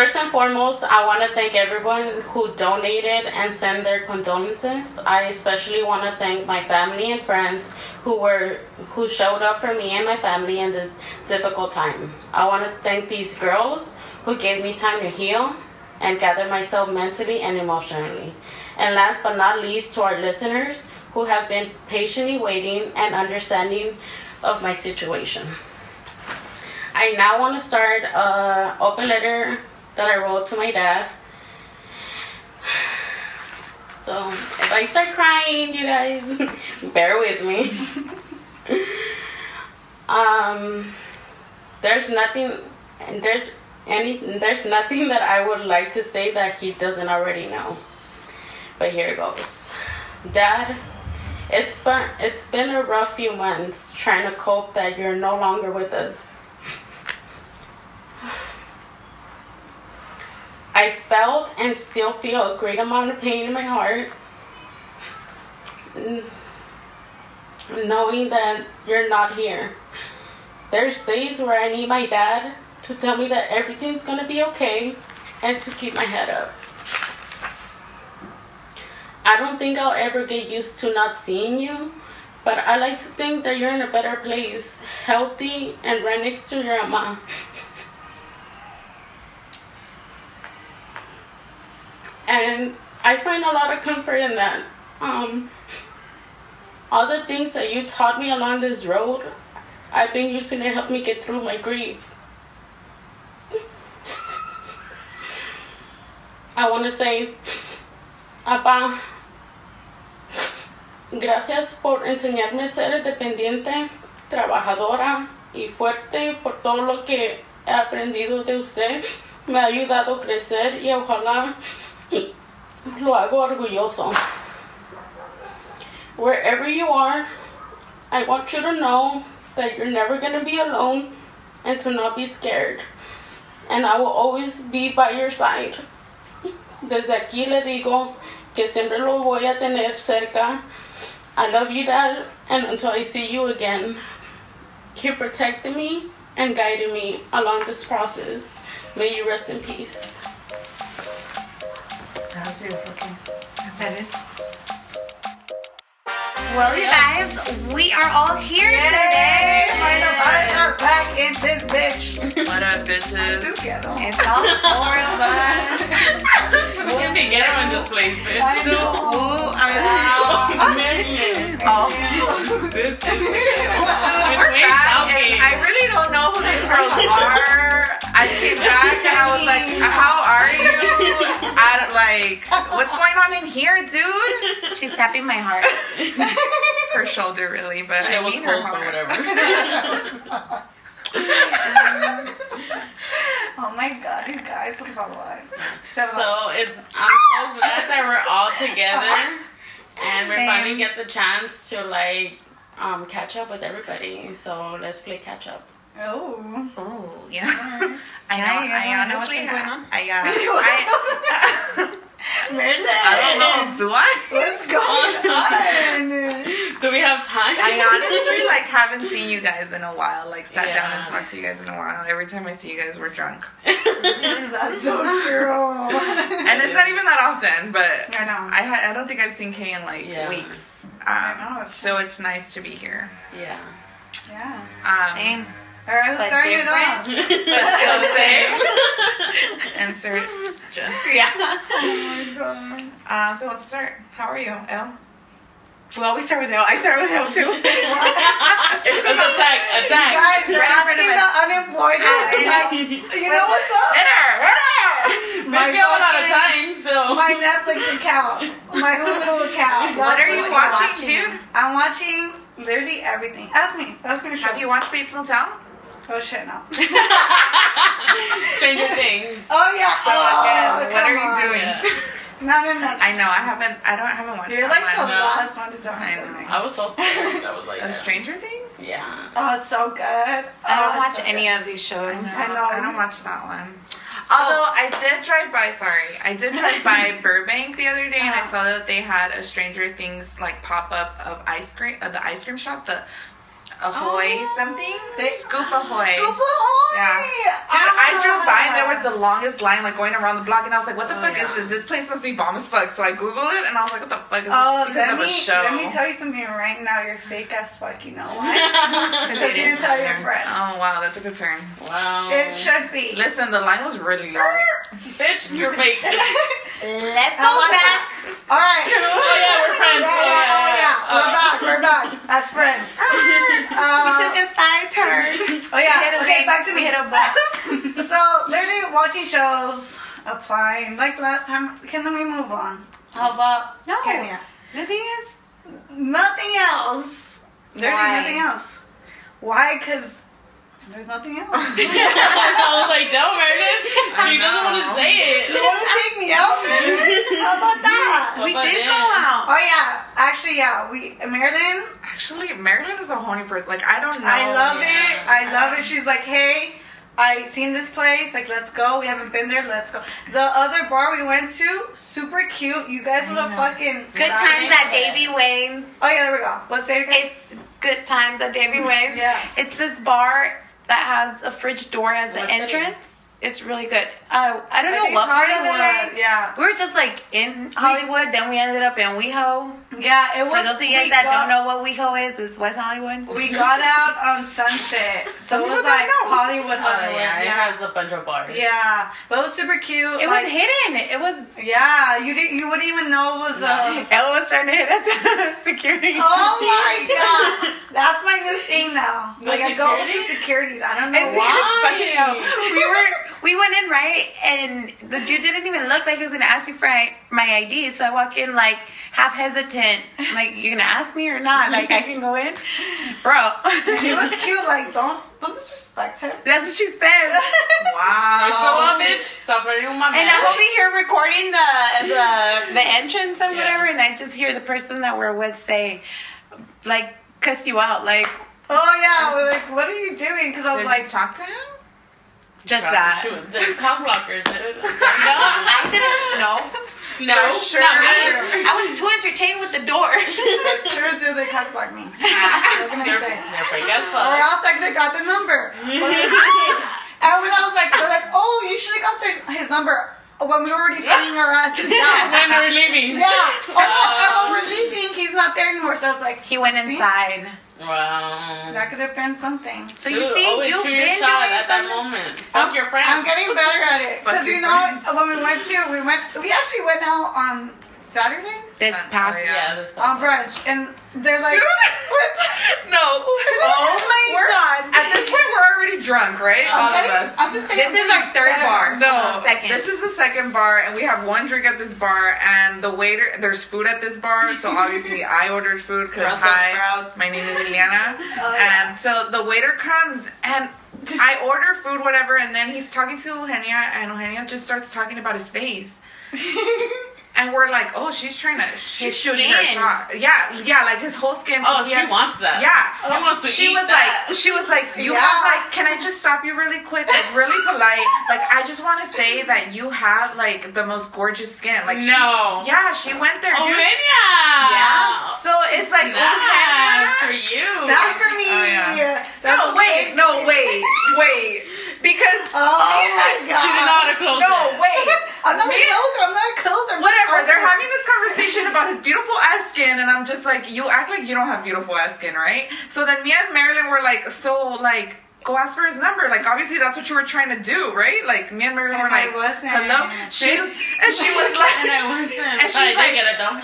First and foremost, I want to thank everyone who donated and sent their condolences. I especially want to thank my family and friends who were who showed up for me and my family in this difficult time. I want to thank these girls who gave me time to heal and gather myself mentally and emotionally. And last but not least, to our listeners who have been patiently waiting and understanding of my situation. I now want to start a open letter that I wrote to my dad. So if I start crying, you guys bear with me. um, there's nothing, and there's any, there's nothing that I would like to say that he doesn't already know. But here it goes, Dad. It's been it's been a rough few months trying to cope that you're no longer with us. I felt and still feel a great amount of pain in my heart. Knowing that you're not here. There's days where I need my dad to tell me that everything's gonna be okay and to keep my head up. I don't think I'll ever get used to not seeing you, but I like to think that you're in a better place, healthy, and right next to your mama. And I find a lot of comfort in that. Um, all the things that you taught me along this road, I've been using to help me get through my grief. I want to say, Apa, gracias por enseñarme a ser dependiente, trabajadora y fuerte por todo lo que he aprendido de usted. Me ha ayudado a crecer y ojalá lo hago orgulloso. Wherever you are, I want you to know that you're never going to be alone and to not be scared. And I will always be by your side. Desde aquí le digo que siempre lo voy a tener cerca. I love you, Dad, and until I see you again, keep protecting me and guiding me along this process. May you rest in peace. That was beautiful. That is. Well, you guys, we are all here today. Like the bodies are back in this bitch. What up, bitches? It's all four of us. We can be ghetto in this place, bitch. I So, know. ooh, I Man, oh, this is the ghetto. We're Between back, Southgate. and I really don't know who these girls are. I came back and I was like, "How are you?" I like, what's going on in here, dude? she's tapping my heart. Her shoulder, really, but I It was mean her cold, heart. whatever. Oh my god, you guys, por favor. Seven So it's I'm so glad that we're all together and we're Same. finally get the chance to like um catch up with everybody. So let's play catch up. Oh. Oh yeah. I know. Yeah, you I don't know what's honestly, been going on? I uh, I, Merlin. I don't know. Do I? What's going on? Do we have time? I honestly like haven't seen you guys in a while. Like sat down and talked to you guys in a while. Every time I see you guys, we're drunk, That's so true. and it's not even that often. But I know. I ha- I don't think I've seen Kay in like Yeah. weeks. Um, I know, it's so it's nice to be here. Yeah. Yeah. Um, Same. All right, who's starting it off? but still the same. Insert. J- Yeah. Oh my god. Um, so let's start. How are you, El? Well, we start with L. I start with L too. Let's attack, attack. Guys, you're asking the unemployed. Like, you know what's up? Winner! Winner! My I'm out of time, so My Netflix account, my Hulu account. What are you That's watching, dude? I'm watching literally everything. Ask me. Ask me to show. Have you watched Bates Motel? Oh shit, no. Stranger Things. Oh yeah. So oh, again, what come are you on. doing? Yeah. No, no, no. I know. I haven't. I don't. I haven't watched You're that like the one. No. last one to tell me I know. something. I was so scared. I was like, A. Stranger Things? yeah. Oh, it's so good. I Oh, don't watch so any good. of these shows. I know. I don't watch that one. Although I did drive by, sorry, I did drive by Burbank the other day, and I Uh-huh. saw that they had a Stranger Things like pop up of ice cream, uh, the ice cream shop, the Ahoy something? They- Scoop Ahoy. Scoop Ahoy! Yeah. Dude, I drove by and there was Ah. the longest line like going around the block and I was like, what the Oh, fuck yeah. is this? This place must be bomb as fuck. So I Googled it and I was like, what the fuck is Oh, this? let Because of me, a show. let me tell you something right now. You're fake as fuck, you know why? Because you didn't tell your friends. Oh wow, that's a good turn. wow. It should be. Listen, the line was really long. Bitch, you're fake. Let's go about back. All right. oh yeah, we're friends. Yeah, Oh, yeah, oh, yeah. Oh. We're back. We're back as friends. Uh, We took a side turn. oh yeah. Okay, back to me. Hit a back. So literally watching shows, applying. Like last time. Can we move on? How about No. Kenya? The thing is, Nothing else. There's Why? nothing else. Why? Because there's nothing else. I was like, don't, Meredith. She doesn't want to say it. you it. want to take me out, man? How about that? What we about did it? go out. Oh yeah, actually yeah. We Marilyn, Actually, Marilyn is a horny person. Like I don't know. I love yeah. it. I love it. She's like, hey, I seen this place. Like, let's go. We haven't been there. Let's go. The other bar we went to, super cute. You guys would have fucking Good times at Davey Wayne's. Oh yeah, there we go. Let's say it again. It's good times at Davey Wayne's. Yeah. It's this bar that has a fridge door as an entrance. It's really good. Uh, I don't I know what it's part of Hollywood. Yeah, We were just like in Hollywood, then we ended up in WeHo. yeah. It was. For those of you that got- don't know what WeHo is, it's West Hollywood. We got out on Sunset, so it was like know. Hollywood, Oh Hollywood. yeah, it has a bunch of bars. Yeah, but it was super cute. It like, was hidden. It was. Yeah, you didn't. You wouldn't even know it was a. Ella was trying to hit at the security. Oh my god, that's my new thing now. The like I go with the securities. I don't know It's why. because fucking Why? no. We were we went in right, and the dude didn't even look like he was gonna ask me for my, my ID. So I walk in like half hesitant, I'm like you're gonna ask me or not? Like I can go in, bro. He was cute. Like don't don't disrespect him. That's what she said. Wow. First of all, bitch, stop my And. I'm over here recording the the the entrance and Yeah. whatever, and I just hear the person that we're with say, like, cuss you out, like Oh yeah, we're like what are you doing? Because I was Did like, you talk to him? Just Right, that. Shoot, the cock blockers. No, I didn't. No, No, For sure. not I me. was, I was too entertained with the door. That's true. Do they cut block me? What can I They're, say? they're fake as Or else I could have got the number. and when I was like, they're like, oh, you should have got their, his number when we were already sending our asses down. When we're leaving. Yeah. Oh no, and when uh, we're leaving, he's not there anymore. So I was like, He went see? inside. Wow. That could have been something. So Dude, you see, you've your been shot doing at that moment. Fuck your friends. I'm getting better at it. Because you know, when we went to, we went, we actually went out on Saturday This past. Oh, yeah, this past on brunch, and they're like, Dude. what? No. Oh my We're- god. At this point, we're already drunk, right? All I'm, getting, of us. I'm just saying. This is our third bar. No, uh, Second. this is the second bar, and we have one drink at this bar, and the waiter. There's food at this bar, so obviously I ordered food because Brussels hi, sprouts. my name is Ileana, Oh, yeah. and so the waiter comes and. I order food, whatever, and then he's talking to Eugenia, and Eugenia just starts talking about his face. And we're like, oh, she's trying to, she's His shooting her shot. Yeah, yeah, like his whole skin. Oh, she had- wants that. Yeah, She wants to she eat was that. like, she was like, you Yeah. have like, can I just stop you really quick, like really polite? Like, I just want to say that you have like the most gorgeous skin. Like, she- No. yeah, she went there, Oh, dude. yeah. Yeah. So it's like, Nice Eugenia. for you. Not for me. Oh, yeah. That's No, wait, no, wait, wait, because Oh my god. She didn't know how to close no, wait. I'm not a Me- closer. I'm not a closer. I'm just Whatever. They're having this conversation about his beautiful ass skin, and I'm just like, you act like you don't have beautiful ass skin, right? So then me and Marilyn were like, so like. Go ask for his number. Like obviously that's what you were trying to do, right? Like me and Marilyn And were like. "Hello." She was, and she was like, And I wasn't. And she's like- get it though.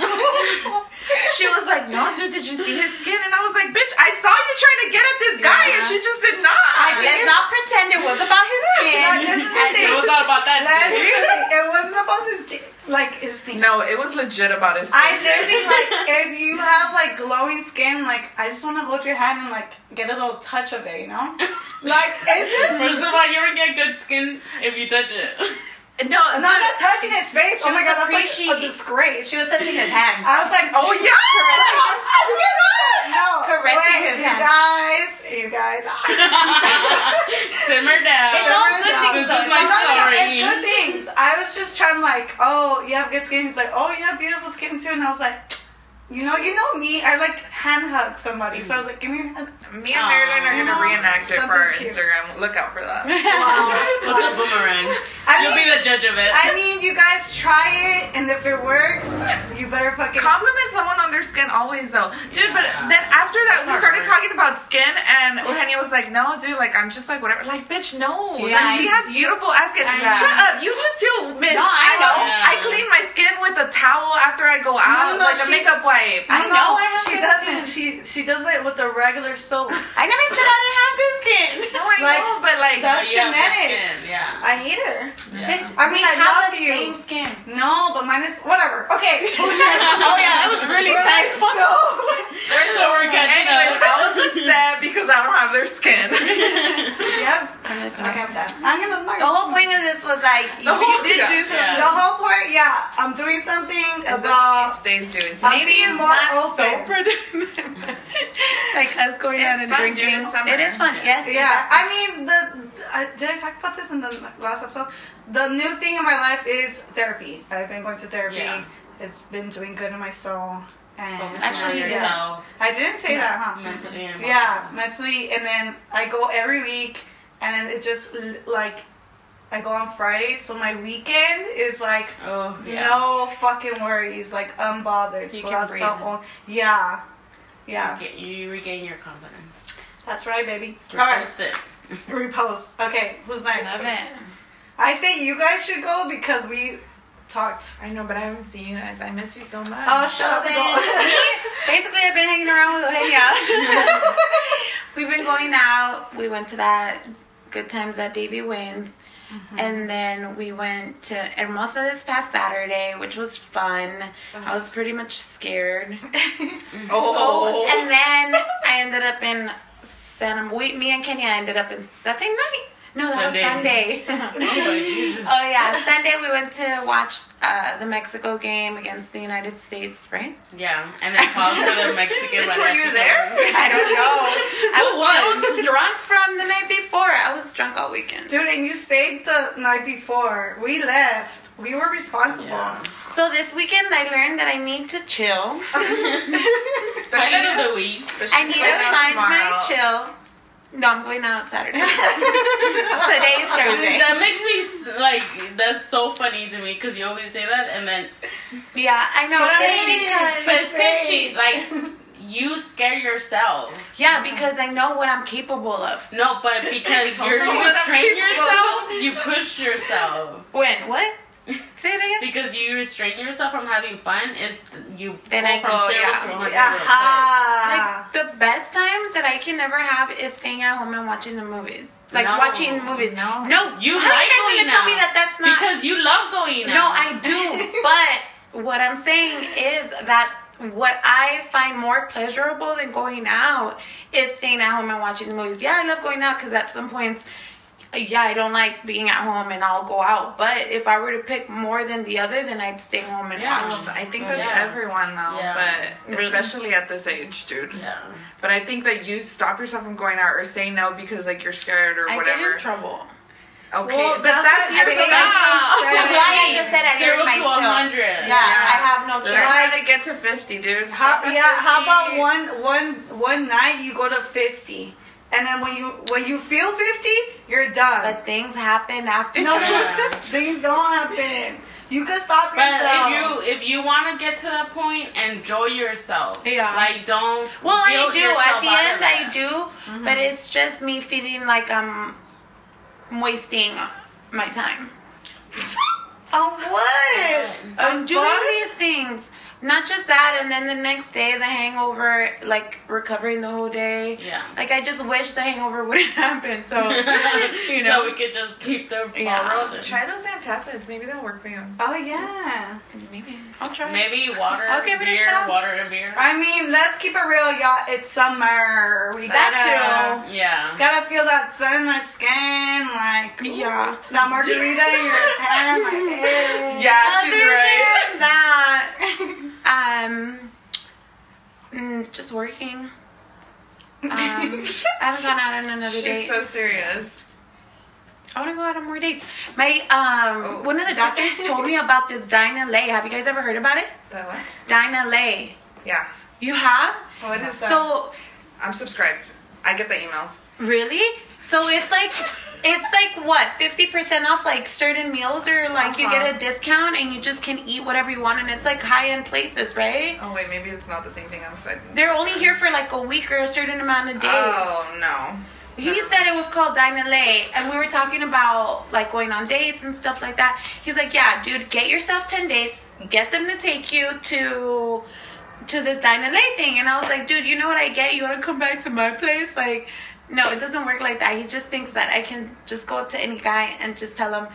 she was like, "No, dude, did you see his skin?" And I was like, "Bitch, I saw you trying to get at this guy, and she just did not." I did not pretend it was about his skin. Like, this is the thing. it was not about that. Let's dude. just it wasn't about his dick, like his penis. no, it was legit about his. Skin. I literally like if you have like glowing skin, like I just want to hold your hand and like get a little touch of it, you know? Like it's just First of all, you don't get good skin if you touch it. no, I'm not not touching his face. Oh my god, that's like a disgrace. She was touching his hand. I was like, Oh yeah. no, Caressing wait, his you hand. guys, you guys. Simmer down. It's all good This things is though. my No, no, no, it's good things. I was just trying like, oh, you have good skin. He's like, oh, you have beautiful skin too, and I was like, You know, you know me. I like hand hug somebody, so I was like, "Give me your hand." Me and Marilyn are gonna reenact it for our cute. Instagram. Look out for that. What's a boomerang? I You'll mean, be the judge of it. I mean, you guys try it, and if it works, you better fucking. Compliment someone on their skin always though, dude. But Yeah. then after that, That's we started right. talking about skin, and Eugenia was like, "No, dude, like I'm just like whatever." Like, bitch, no. Yeah, like, she I- has beautiful ass skin. I- Shut up, you do too, miss. No, I know. Yeah. I clean my skin with a towel after I go out, no, no, like a makeup wipe. I No, know I have she doesn't. She she does it with the regular soap. I never said I didn't have good skin. No, I Like, know, but like that's But you have good genetics. yeah. I hate her. Yeah. I mean, we I have love the you. same skin. No, but mine is whatever. Okay. Oh, oh yeah, that was really We're like so. So we're catching Anyways, up. I was upset because I don't have their skin. Yep. Okay, I'm done. I'm gonna The whole point of this was like The whole- did yeah. do something. Yeah. The whole point, yeah, I'm doing something about. stays doing something. Maybe being it's more not open. so like us going out and fun, drinking. It's summer. It is fun. Yes. Yeah, I mean the. I, did I talk about this in the last episode? The new thing in my life is therapy. I've been going to therapy. Yeah. It's been doing good in my soul. And Focusing Actually, on yeah. I didn't say that, huh? mentally and Yeah, mentally, and then I go every week, and then it just like I go on Fridays, so my weekend is like Oh, yeah. no fucking worries, like unbothered. You so can that's breathe. the only, yeah, yeah, You, get, you regain your confidence. that's right, baby. All right, it. repost. Okay, who's next? Love it. I say you guys should go because we talked. I know, but I haven't seen you guys. I miss you so much. Oh, shut up. Then, basically, I've been hanging around with Eugenia. We've been going out. We went to that Good Times at Davey Wins. And then we went to Hermosa this past Saturday, which was fun. I was pretty much scared. Oh. And then I ended up in Santa we, me and Kenya ended up in that same night. No, that Sunday. was Sunday. Oh, my Jesus. oh yeah, Sunday we went to watch uh, the Mexico game against the United States, right? Yeah, and then called for the Mexican. Bitch, were you there? I don't know. I Who was won? drunk from the night before. I was drunk all weekend. Dude, and you stayed the night before. We left. We were responsible. Yeah. So this weekend I learned that I need to chill. But she's, Highlight of the week. but I need to out find my chill. No, I'm going out Saturday. Today's Thursday. That makes me like that's so funny to me because you always say that, and then Yeah, I know. She's Because- but it's because she like you scare yourself. yeah, because I know what I'm capable of. No, but because you're you restrain yourself, you push yourself. When? What? Say it again. Because you restrain yourself from having fun is you Then go I from go, zero yeah. to 100 real. Aha. Like the best times that I can never have is staying at home and watching the movies. Like No. watching movies. No. no. You How like are you guys going gonna tell me that that's not? Because you love going out. no, I do. but what I'm saying is that what I find more pleasurable than going out is staying at home and watching the movies. Yeah, I love going out because at some points. Yeah, I don't like being at home and I'll go out. But if I were to pick more than the other, then I'd stay home and Yeah. watch. I think that's Yeah. everyone though, Yeah. but Really? especially at this age, dude. Yeah. But I think that you stop yourself from going out or say no because like you're scared or I whatever. get in trouble. Okay, Well, but that's that's, what your everything That's why I just said I Zero my to 100. Yeah, I have no Learn chill. how to get to fifty, dude. How, Stop at yeah, how about one one one night you go to fifty, and then when you when you feel fifty, you're done. But things happen after. no, Yeah. things don't happen. You can stop But yourself. if you if you want to get to that point, enjoy yourself. Yeah. Like don't. Well, I do. At the end, I it. do. Mm-hmm. But it's just me feeling like I'm wasting my time. on what? I'm doing these things. Not just that, and then the next day, the hangover, like recovering the whole day. Yeah. Like, I just wish the hangover wouldn't happen. So, you know. so we could just keep the ball Yeah. rolling. Try those antacids. Maybe they'll work for you. Oh yeah. Maybe. I'll try. Maybe water, I'll give it a beer, shot. water and beer. I mean, let's keep it real, y'all. It's summer. We That gotta Yeah. gotta feel that sun in our skin, like Yeah. that margarita in your hand, my head. Yeah, she's Other right. than that, um, mm, just working. Um, I haven't gone out on another She's date. so serious. I want to go out on more dates. My um, Oh. one of the doctors told me about this Dine LA. Have you guys ever heard about it? That what? Dine LA. Yeah, You have? What is that? So I'm subscribed. I get the emails. really? So it's like it's like what fifty percent off like certain meals or like you Uh-huh. get a discount and you just can eat whatever you want and it's like high end places, right? Oh wait, maybe it's not the same thing. I'm saying. They're only here for like a week or a certain amount of days. Oh no. He said it was called Dine LA, and we were talking about like going on dates and stuff like that. He's like, "Yeah, dude, get yourself ten dates, get them to take you to to this Dine LA thing." And I was like, "Dude, you know what I get? You want to come back to my place?" Like, no, it doesn't work like that. He just thinks that I can just go up to any guy and just tell him,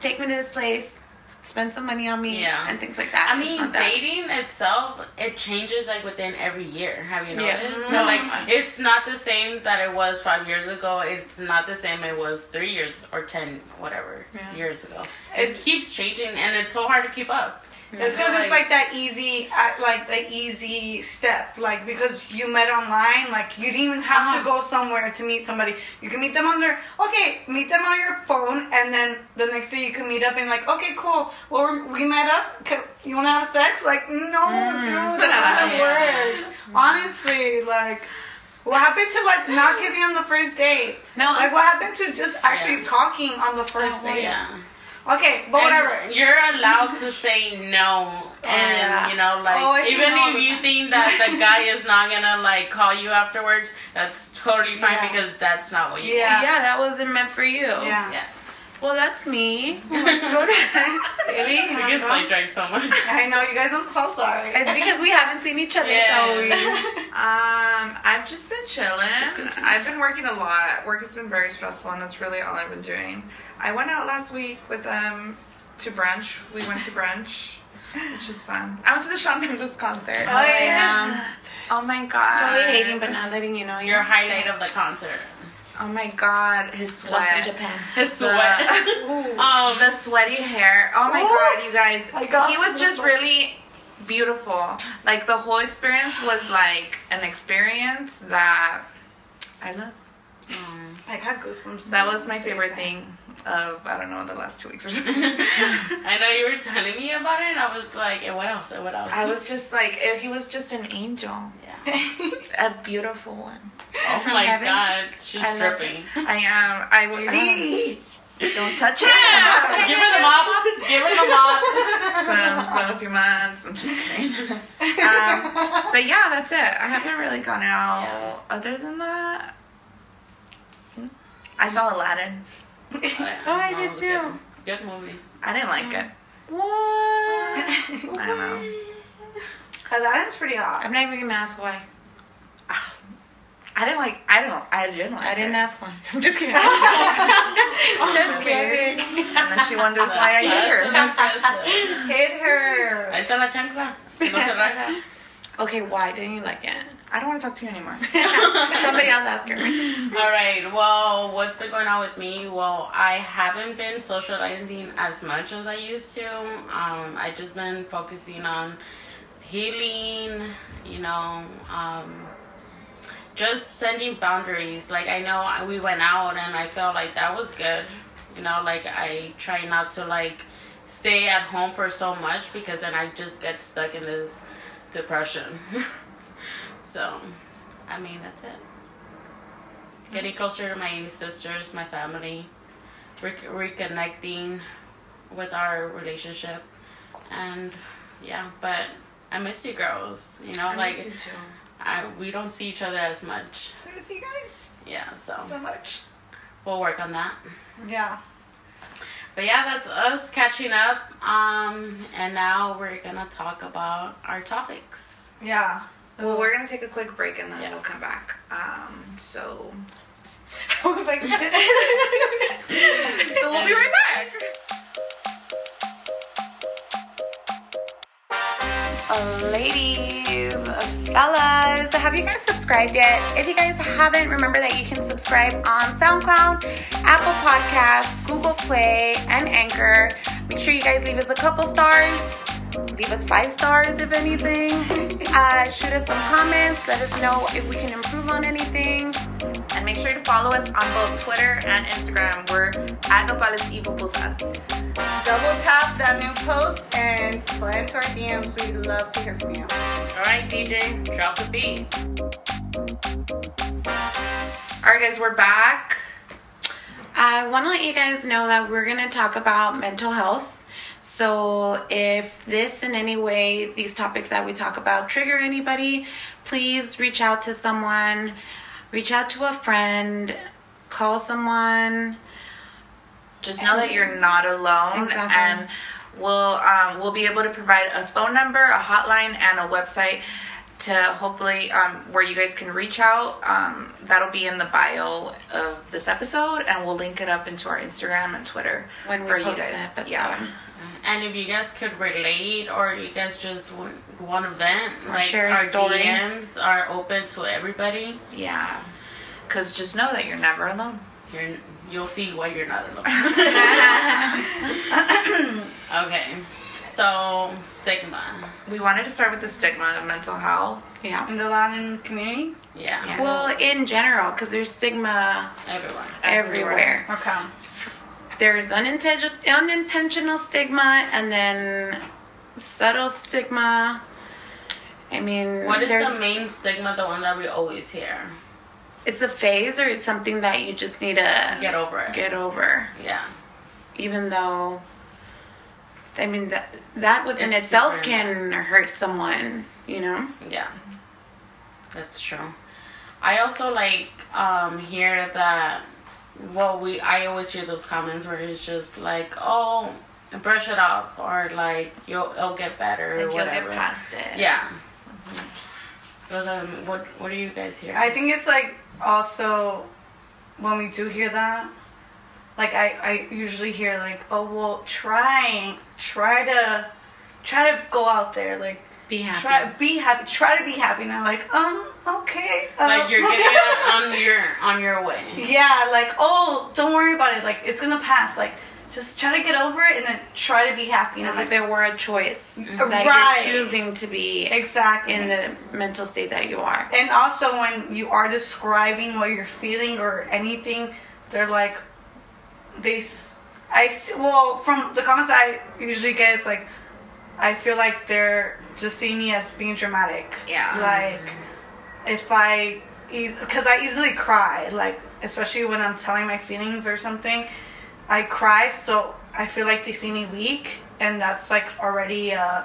"Take me to this place." Spend some money on me Yeah. and things like that. I mean, that. dating itself, it changes like within every year. Have you Yeah. noticed? No. So, like, it's not the same that it was five years ago. It's not the same it was three years or ten, whatever, Yeah. years ago. It's- it keeps changing, and it's so hard to keep up. It's because it's like that easy, uh, like the easy step, like because you met online, like you didn't even have Uh-huh. to go somewhere to meet somebody. You can meet them on their, okay, meet them on your phone, and then the next day you can meet up and like, okay, cool. Well, we're- we met up. Can, you want to have sex? Like, no, dude, how it Yeah. works. Honestly, like. What happened to like not kissing on the first date? No. like what happened to just actually Yeah. talking on the first date? Yeah. Okay, but And whatever. You're allowed to say no, oh, and yeah. you know, like Oh, even no if you time. think that the guy is not gonna like call you afterwards, that's totally fine Yeah. because that's not what you Yeah. yeah, that wasn't meant for you. Yeah. Yeah. Well, that's me. Let's go to Baby, you I wanna guess go? I drank so much. I know you guys. I'm so sorry. It's because we haven't seen each other, Yeah. so we. Um, I've just been chilling. I've been working a lot. Work has been very stressful, and that's really all I've been doing. I went out last week with them to brunch. We went to brunch, which is fun. I went to the Shawn Mendes concert. Oh, yeah. Oh my god. Totally hating, but not letting you know. Your highlight of the concert. Oh my god, his Lost in sweat. Japan. His The- sweat. um, the sweaty hair. Oh my Oof. god, you guys. I He was just sweat. really beautiful. Like the whole experience was like an experience that I love. I got goosebumps. That was my favorite thing of I don't know the last two weeks or something. I know you were telling me about it. and I was like, and what else? And what else? I was just like he was just an angel, Yeah. a beautiful one. Oh my heaven? god, she's I dripping. I am. I will. Eee. don't touch it. Give it. her the mop. Give her the mop. So it's been a few months. I'm just kidding. Um, but yeah, that's it. I haven't really gone out. Yeah. Other than that, I saw Aladdin. Oh, I did too. Good, good movie. I didn't like it. What? I don't know. Aladdin's pretty hot. I'm not even gonna ask why. I didn't like. I don't. I didn't like. I didn't it. ask why. I'm just kidding. Just kidding. And then she wonders why I hate her. her. Hit her. I saw la chancla. No se okay, why didn't you like it? I don't want to talk to you anymore. Somebody else ask her. All right. Well, what's been going on with me? Well, I haven't been socializing as much as I used to. Um, I just been focusing on healing. You know, um, just sending boundaries. Like I know I- we went out and I felt like that was good. You know, like I try not to like stay at home for so much because then I just get stuck in this depression. so, I mean, that's it getting closer to my sisters, my family, rec- reconnecting with our relationship, and yeah. But I miss you girls. You know, like too. I, we don't see each other as much. Good to see you guys Yeah, so so much. we'll work on that. Yeah. But yeah, that's us catching up. Um, and now we're gonna talk about our topics. Yeah. Well, we're gonna take a quick break and then Yeah. we'll come back. Um, so I was like, so we'll be right back. Ladies, fellas, have you guys subscribed yet? If you guys haven't, remember that you can subscribe on SoundCloud, Apple Podcasts, Google Play, and Anchor. Make sure you guys leave us a couple stars. Leave us five stars if anything. Uh, shoot us some comments. Let us know if we can improve on anything. And make sure to follow us on both Twitter and Instagram. We're at Nopales Evil Pusas. double tap that new post and slide into our DMs. We'd love to hear from you. All right, DJ, drop the beat. All right, guys, we're back. I want to let you guys know that we're going to talk about mental health. So, if this in any way, these topics that we talk about trigger anybody, please reach out to someone, reach out to a friend, call someone. Just know that you're not alone, Exactly. and we'll um, we'll be able to provide a phone number, a hotline, and a website to hopefully um, where you guys can reach out. Um, that'll be in the bio of this episode, and we'll link it up into our Instagram and Twitter When we for you post the guys. episode. Yeah, And if you guys could relate or you guys just want, want to vent, Or like share a our story. DMs are open to everybody. yeah. Because just know that you're never alone. You're you'll see why you're not alone. okay, so stigma. We wanted to start with the stigma of mental health. Yeah. In the Latin community? Yeah, Yeah. Well, in general, because there's stigma everywhere. everywhere. Okay. There's unintentional, unintentional stigma and then subtle stigma. I mean, What is there's, the main stigma? The one that we always hear. It's a phase, or it's something that you just need to Get over it. get over. yeah. Even though, I mean that that within It's itself can hurt someone. You know. Yeah, that's true. I also like um hear that. Well, we I always hear those comments where it's just like, oh, brush it off, or like you'll it'll get better, or Like you'll whatever. get past it. Yeah. Those are, what What do you guys hear? I think it's like also when we do hear that, like I, I usually hear like, oh well, try try to try to go out there, like Be happy. try be happy, try to be happy. And I'm like, um, okay, uh, like you're getting it on your on your way. yeah, like oh, don't worry about it, like it's gonna pass, like just try to get over it and then try to be happy. As if it were a choice that Right. you're choosing to be exactly in the mental state that you are. And also, when you are describing what you're feeling or anything, they're like, they, I well, from the comments I usually get, it's like, I feel like they're just see me as being dramatic. Yeah. Like, if I, because I easily cry, like, especially when I'm telling my feelings or something, I cry, so I feel like they see me weak, and that's like already, uh,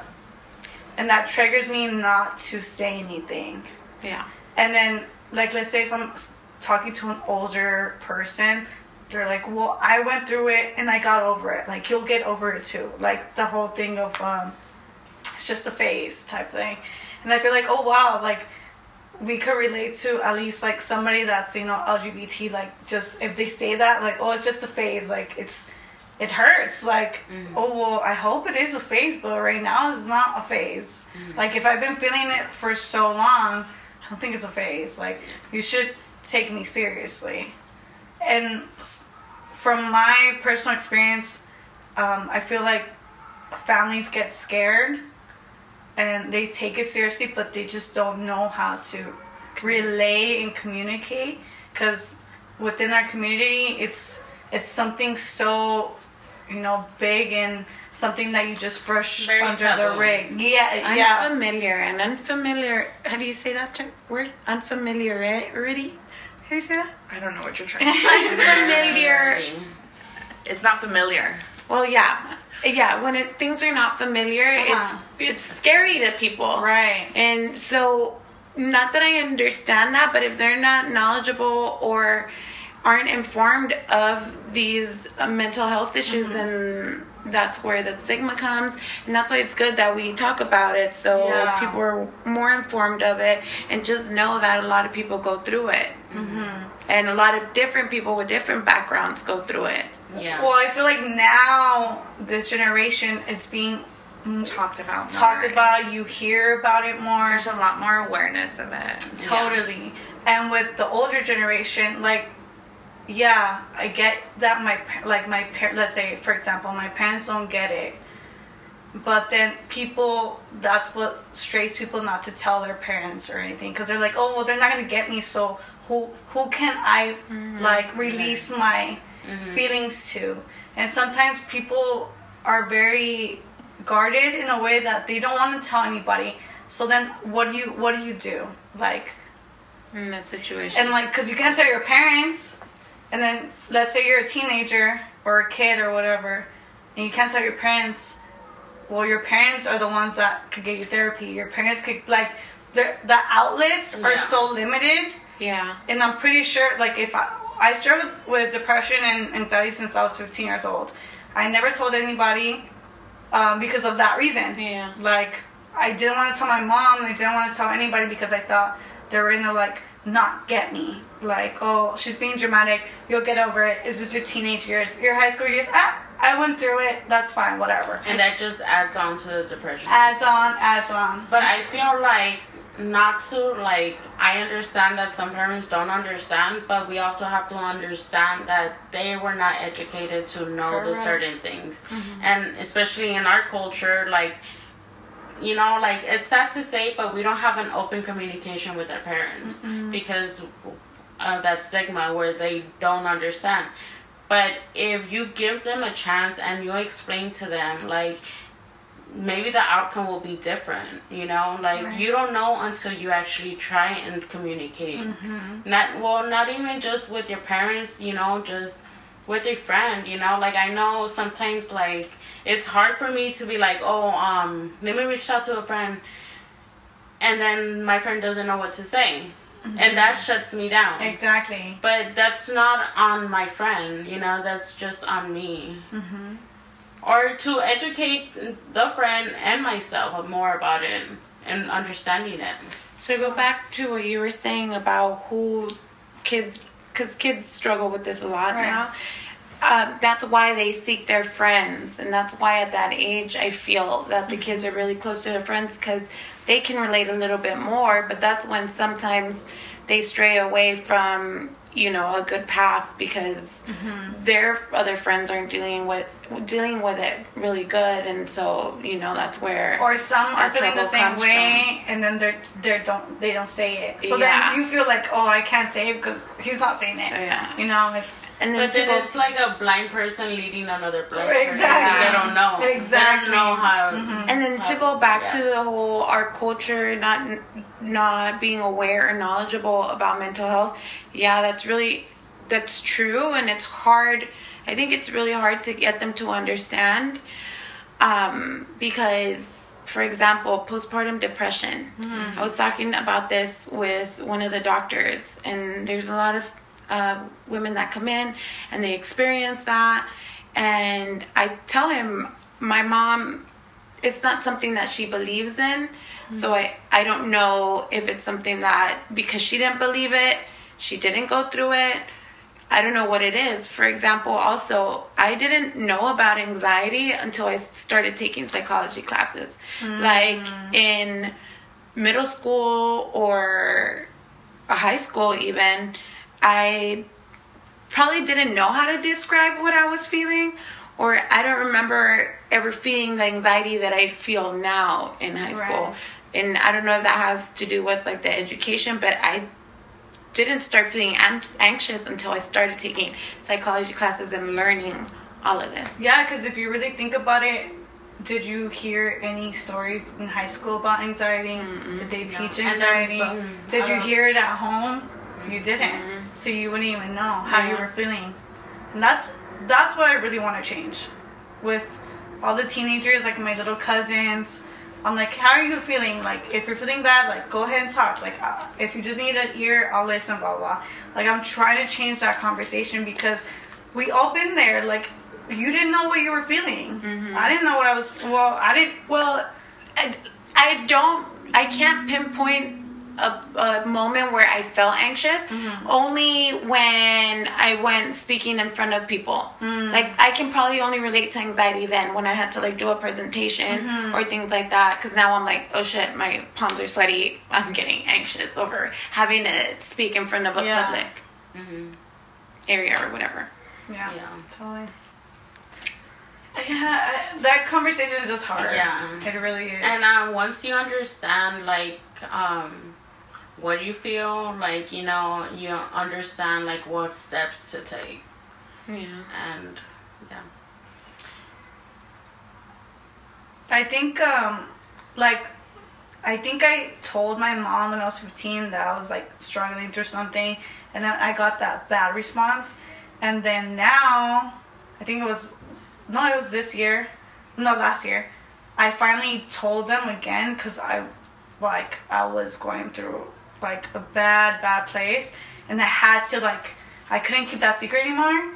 and that triggers me not to say anything. Yeah. And then, like, let's say if I'm talking to an older person, they're like, "Well, I went through it and I got over it. Like, you'll get over it too." Like the whole thing of um, it's just a phase type thing. And I feel like, oh wow, like we could relate to at least like somebody that's you know LGBT. Like, just if they say that, like, oh, it's just a phase. Like, it's it hurts. Like, oh well, I hope it is a phase, but right now it's not a phase. Like, if I've been feeling it for so long, I don't think it's a phase. Like, you should take me seriously. And from my personal experience, um, I feel like families get scared and they take it seriously, but they just don't know how to relay and communicate. Because within our community, it's it's something so you know big and something that you just brush Very under taboo. the rug. Yeah, yeah. Unfamiliar and unfamiliar. How do you say that ter- word? Unfamiliarity. How do you say that? I don't know what you're trying to say. Unfamiliar. it's not familiar. Well, yeah, yeah. When it, things are not familiar, Uh-huh. it's it's scary to people, Right. And so, not that I understand that, but if they're not knowledgeable or aren't informed of these uh, mental health issues, then that's where the stigma comes, and that's why it's good that we talk about it so Yeah. people are more informed of it, and just know that a lot of people go through it, mm-hmm. and a lot of different people with different backgrounds go through it. Yeah. Well, I feel like now this generation is being Talked about. more. talked about. You hear about it more. There's a lot more awareness of it. Totally. And with the older generation, like, yeah, I get that my like my let's say for example, my parents don't get it, but then people that's what strays people not to tell their parents or anything because they're like, oh well, they're not gonna get me, so who who can I mm-hmm. like release my mm-hmm. feelings to? And sometimes people are very guarded in a way that they don't want to tell anybody. So then, what do you what do you do? Like, In that situation. and like, cause you can't tell your parents, and then let's say you're a teenager or a kid or whatever, and you can't tell your parents. Well, your parents are the ones that could get you therapy. Your parents could like, the the outlets are so limited yeah. and I'm pretty sure, like, if I, I struggled with depression and anxiety since I was 15 years old, I never told anybody um, because of that reason. Yeah. Like, I didn't want to tell my mom. I didn't want to tell anybody because I thought they were gonna like not get me. Like, oh, she's being dramatic. You'll get over it. It's just your teenage years, your high school years. Ah, I went through it. That's fine. Whatever. And that just adds on to the depression. Adds on, adds on. But I feel like not to like I understand that some parents don't understand, but we also have to understand that they were not educated to know the certain things. And especially in our culture, like you know, like it's sad to say, but we don't have an open communication with our parents because of that stigma where they don't understand. But if you give them a chance and you explain to them, like, maybe the outcome will be different, you know? Like, Right. you don't know until you actually try and communicate. Mm-hmm. Not, well, not even just with your parents, you know, just with a friend, you know? Like, I know sometimes, like, it's hard for me to be like, oh, um, let me reach out to a friend, and then my friend doesn't know what to say. And that shuts me down. Exactly. But that's not on my friend, you know, that's just on me. Mm-hmm. Or to educate the friend and myself more about it and understanding it. So go back to what you were saying about who kids, because kids struggle with this a lot Right. now. Uh, that's why they seek their friends, and that's why at that age I feel that the kids are really close to their friends because they can relate a little bit more. But that's when sometimes they stray away from you know a good path because mm-hmm. their other friends aren't dealing with dealing with it really good, and so you know that's where Or some are feeling the same comes way, and then they're they don't they don't say it. So Yeah. then you feel like, oh, I can't say it because he's not saying it. Yeah. You know, it's and then But then go it's like a blind person leading another blind person. Exactly. They don't know. Exactly. They don't know how. Mm-hmm. And then to go back yeah. to the whole our culture not not being aware and knowledgeable about mental health, yeah, that's really that's true, and it's hard. I think it's really hard to get them to understand, um, because, for example, postpartum depression. I was talking about this with one of the doctors, and there's a lot of uh, women that come in and they experience that, and I tell him my mom it's not something that she believes in. So I, I don't know if it's something that because she didn't believe it, she didn't go through it. I don't know what it is. For example, also, I didn't know about anxiety until I started taking psychology classes. Like mm. in middle school or a high school, even, I probably didn't know how to describe what I was feeling, or I don't remember ever feeling the anxiety that I feel now in high school. Right. And I don't know if that has to do with like the education, but I didn't start feeling an- anxious until I started taking psychology classes and learning all of this. yeah. Because if you really think about it, did you hear any stories in high school about anxiety? Did they teach And then, anxiety? Did you uh, hear it at home? You didn't. So you wouldn't even know how you were feeling. And that's that's what I really want to change with all the teenagers, like my little cousins. I'm like, how are you feeling? Like, if you're feeling bad, like, go ahead and talk. Like, uh, if you just need an ear, I'll listen, blah, blah. Like, I'm trying to change that conversation because we all been there. Like, you didn't know what you were feeling. I didn't know what I was, well, I didn't, Well, I, I don't, I can't pinpoint a, a moment where I felt anxious. Only when I went speaking in front of people. Like I can probably only relate to anxiety then when I had to like do a presentation or things like that. Because now I'm like, oh shit, my palms are sweaty. I'm getting anxious over having to speak in front of a Yeah. public area or whatever. yeah. Yeah. Totally. Yeah, that conversation is just hard. Yeah. It really is. And uh, once you understand, like, um, what do you feel, like, you know, you understand, like, what steps to take. Yeah. And, yeah. I think um like I think I told my mom when I was 15 that I was like struggling through something and then I got that bad response and then now I think it was no it was this year no last year I finally told them again cuz I like I was going through like a bad bad place and I had to like I couldn't keep that secret anymore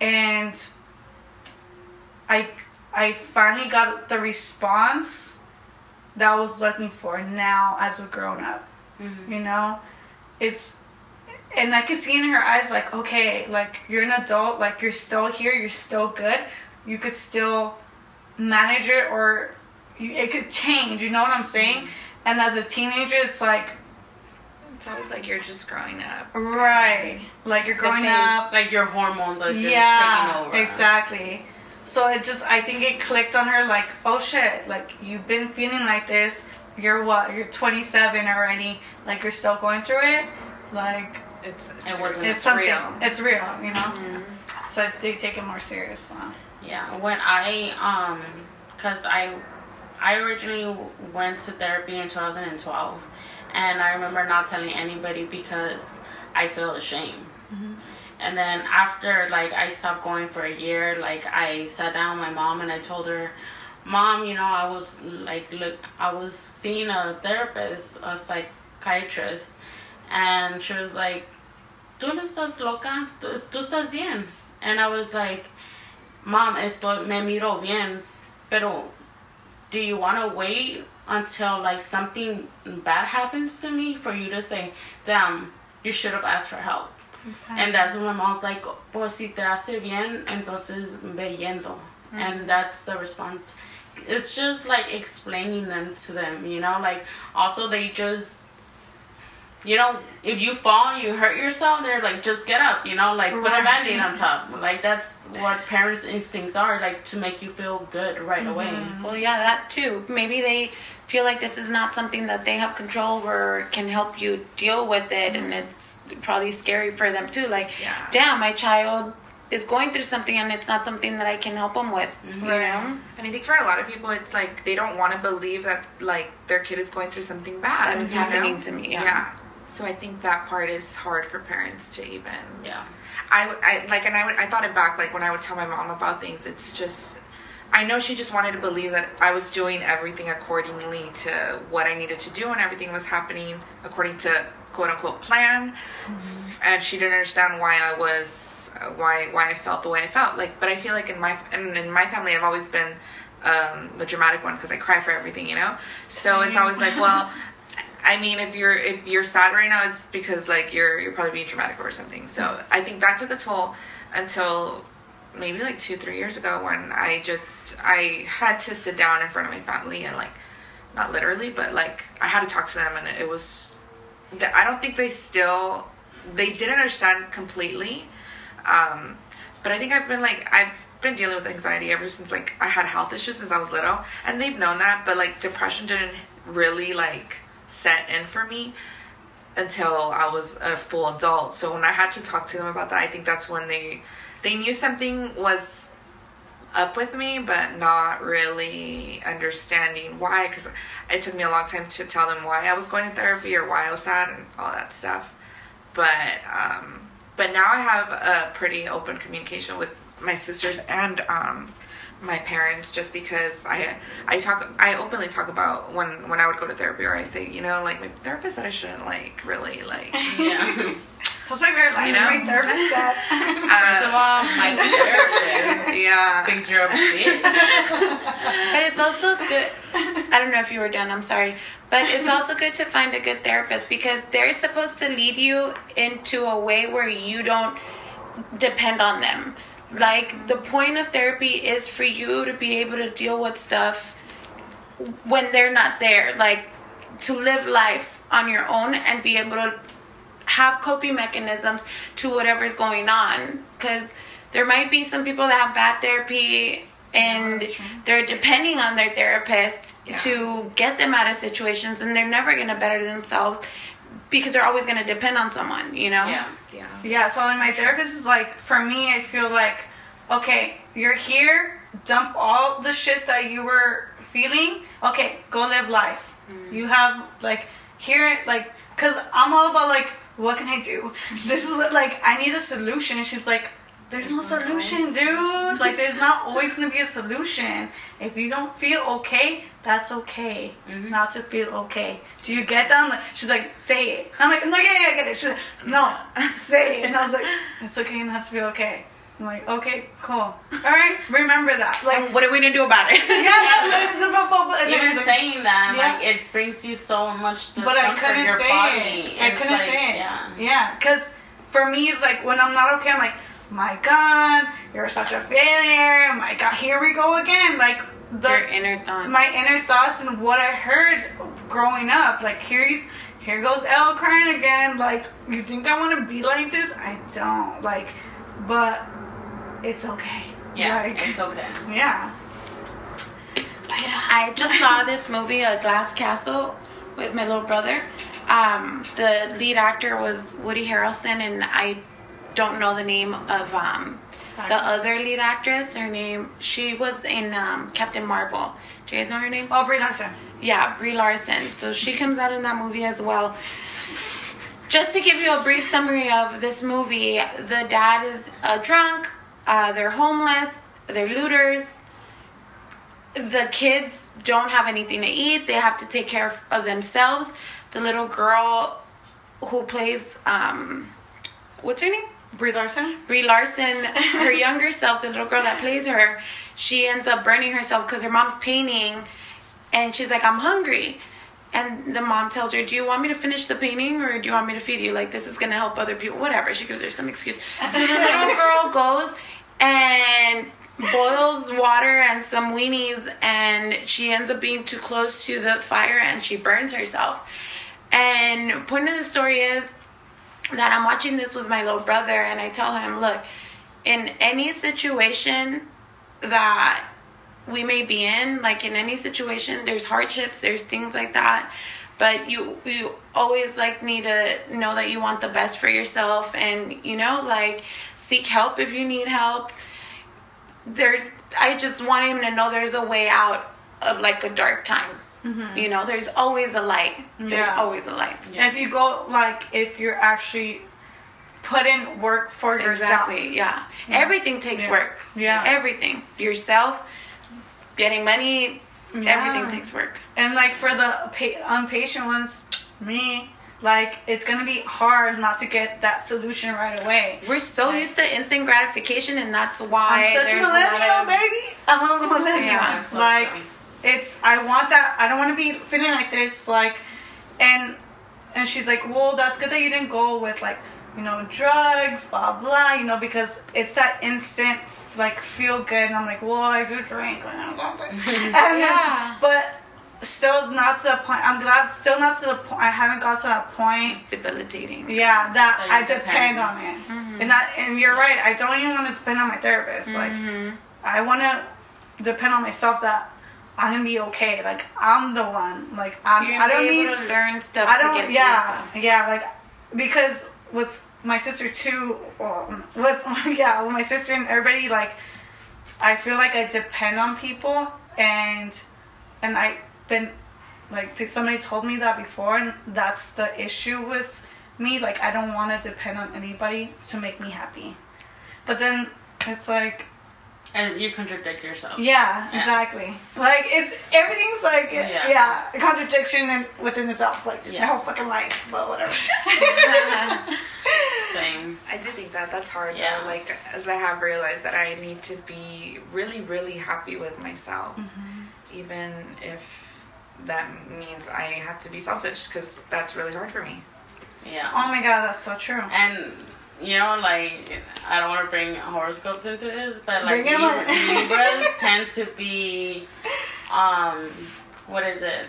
and I I finally got the response that I was looking for now as a grown up. Mm-hmm. You know, it's and I could see in her eyes like, okay, like you're an adult, like you're still here, you're still good. You could still manage it, or you, it could change. You know what I'm saying? Mm-hmm. And as a teenager, it's like, It's always like you're just growing up. right, like you're growing phase. up. Like your hormones are just yeah, taking over. exactly. So it just, I think it clicked on her like, oh shit, like you've been feeling like this. You're what? You're 27 already. Like you're still going through it. Like It's it's, It wasn't- it's, it's something. real. It's real, you know. So they take it more serious now. Yeah, when I um, cause I, I originally went to therapy in 2012, and I remember not telling anybody because I feel ashamed. Mm-hmm. And then after like I stopped going for a year, like I sat down with my mom and I told her, "Mom, you know I was like look, I was seeing a therapist, a psychiatrist, and she was like, "Tú no estás loca, tú, tú estás bien." And I was like, Mom, esto me miro bien, pero do you want to wait until like something bad happens to me for you to say, damn, you should have asked for help? And that's when my mom's like, pues si te hace bien, entonces ve yendo. Mm. And that's the response. It's just like explaining them to them, you know, like also they just you know, if you fall and you hurt yourself, they're like, just get up, you know, like put a Right. band aid on top. Like, that's what parents' instincts are, like to make you feel good right away. Mm-hmm. Well, yeah, that too. Maybe they feel like this is not something that they have control over can help you deal with it, and mm-hmm. it's probably scary for them too. Like, Yeah. damn, my child is going through something, and it's not something that I can help them with. You mm-hmm. Right. know, And I think for a lot of people, it's like they don't want to believe that like their kid is going through something bad. That it's you know? happening to me, yeah. So I think that part is hard for parents to even. Yeah. I, I like, and I, would- I thought it back like when I would tell my mom about things. It's just, I know she just wanted to believe that I was doing everything accordingly to what I needed to do, and everything was happening according to quote unquote plan. And she didn't understand why I was, why why I felt the way I felt. Like, but I feel like in my in, in my family, I've always been um, the dramatic one because I cry for everything, you know. So it's always like, well. I mean, if you're if you're sad right now, it's because like you're you're probably being dramatic or something. So I think that took a toll until maybe like two three years ago when I just I had to sit down in front of my family and like not literally, but like I had to talk to them, and it was I don't think they still they didn't understand completely. Um, but I think I've been like I've been dealing with anxiety ever since like I had health issues since I was little, and they've known that. But like depression didn't really like set in for me until I was a full adult. So when I had to talk to them about that, I think that's when they they knew something was up with me, but not really understanding why. Because it took me a long time to tell them why I was going to therapy or why I was sad and all that stuff. But um, but now I have a pretty open communication with my sisters and um, my parents, just because I I talk I openly talk about when when I would go to therapy or I say you know like my therapist said I shouldn't like really like Yeah. That's my favorite line. You know? My therapist said. First of uh, all, my therapist yeah thinks you're a bitch. but it's also good. I don't know if you were done. I'm sorry, but it's also good to find a good therapist because they're supposed to lead you into a way where you don't depend on them. Like the point of therapy is for you to be able to deal with stuff when they're not there. Like to live life on your own and be able to have coping mechanisms to whatever's going on because there might be some people that have bad therapy and they're depending on their therapist Yeah. to get them out of situations and they're never going to better themselves because they're always going to depend on someone you know Yeah. Yeah Yeah, so when my therapist is like, for me, I feel like, okay, you're here, dump all the shit that you were feeling, okay, go live life. Mm. You have like here like cuz I'm all about like what can I do? This is what like I need a solution and she's like there's no solution, dude. Like there's not always going to be a solution. If you don't feel okay, that's okay. Mm-hmm. Not to feel okay. Do you get that? Like, she's like, say it. I'm like, no, yeah, yeah, I get it. She's like, no, say it. And I was like, it's okay not to feel okay. I'm like, okay, cool. All right, remember that. Like, What are we gonna do about it? yeah, yeah, Even like, saying that, Yeah. like, it brings you so much discomfort but I couldn't your say body. it. I couldn't like, say it. Yeah. Yeah, because for me, it's like when I'm not okay, I'm like, my God, you're such a failure. Oh my God, here we go again. Like the Your inner thoughts. my inner thoughts and what I heard growing up. Like here, you, here goes Elle crying again. Like you think I want to be like this? I don't. Like, but it's okay. Yeah, Like, it's okay. yeah. Yeah. I just saw this movie, A Glass Castle, with my little brother. Um, the lead actor was Woody Harrelson, and I don't know the name of um, the other lead actress. Her name, she was in um, Captain Marvel. Do you guys know her name? Oh, Brie Larson. Yeah, Brie Larson. So she comes out in that movie as well. Just to give you a brief summary of this movie, the dad is a drunk, uh, they're homeless, they're looters. The kids don't have anything to eat, they have to take care of, of themselves. The little girl who plays, um, what's her name? Brie Larson. Brie Larson, her younger self, the little girl that plays her, she ends up burning herself because her mom's painting, and she's like, "I'm hungry," and the mom tells her, "Do you want me to finish the painting, or do you want me to feed you? Like this is gonna help other people, whatever." She gives her some excuse. So the little girl goes and boils water and some weenies, and she ends up being too close to the fire, and she burns herself. And point of the story is that I'm watching this with my little brother and I tell him, look, in any situation that we may be in, like in any situation, there's hardships, there's things like that. But you you always like need to know that you want the best for yourself and you know, like seek help if you need help. There's I just want him to know there's a way out of like a dark time. Mm-hmm. You know, there's always a light. There's Yeah. always a light. If you go like if you're actually put in work for Exactly. yourself. Yeah. Everything takes Yeah. work. Yeah. Everything. Yourself, getting money, Yeah. everything takes work. And like for the pa- impatient ones, me, like it's gonna be hard not to get that solution right away. We're so Right. used to instant gratification, and that's why I'm such a there's millennial, lot of- baby. I'm a millennial. Yeah, like awesome. It's I want that. I don't want to be feeling like this. Like, and and she's like, well, that's good that you didn't go with like you know drugs, blah blah. You know because it's that instant like feel good. And I'm like, well, I do drink. and then, Yeah. but still not to the point. I'm glad still not to the point. I haven't got to that point. It's debilitating. Yeah, that That I depend. depend on it, Mm-hmm. and that and you're right. I don't even want to depend on my therapist. Like I want to depend on myself that I'm gonna be okay. Like I'm the one. Like I'm, You're I don't be need. to learn stuff I don't. get Yeah, yeah. Like because with my sister too. Well, with yeah, with my sister and everybody. Like I feel like I depend on people, and and I've been like somebody told me that before, and that's the issue with me. Like I don't want to depend on anybody to make me happy. But then it's like And you contradict yourself. yeah, Yeah. exactly. Like it's everything's like yeah, Yeah. a contradiction in, within itself. Like Yeah. the whole fucking life, but whatever. Same. I do think that that's hard Yeah. though. Like as I have realized that I need to be really, really happy with myself, mm-hmm. even if that means I have to be selfish because that's really hard for me. Yeah. oh my god, that's so true. And you know, like I don't want to bring horoscopes into this, but like Bring 'em Lib- on. Libras tend to be, um, what is it?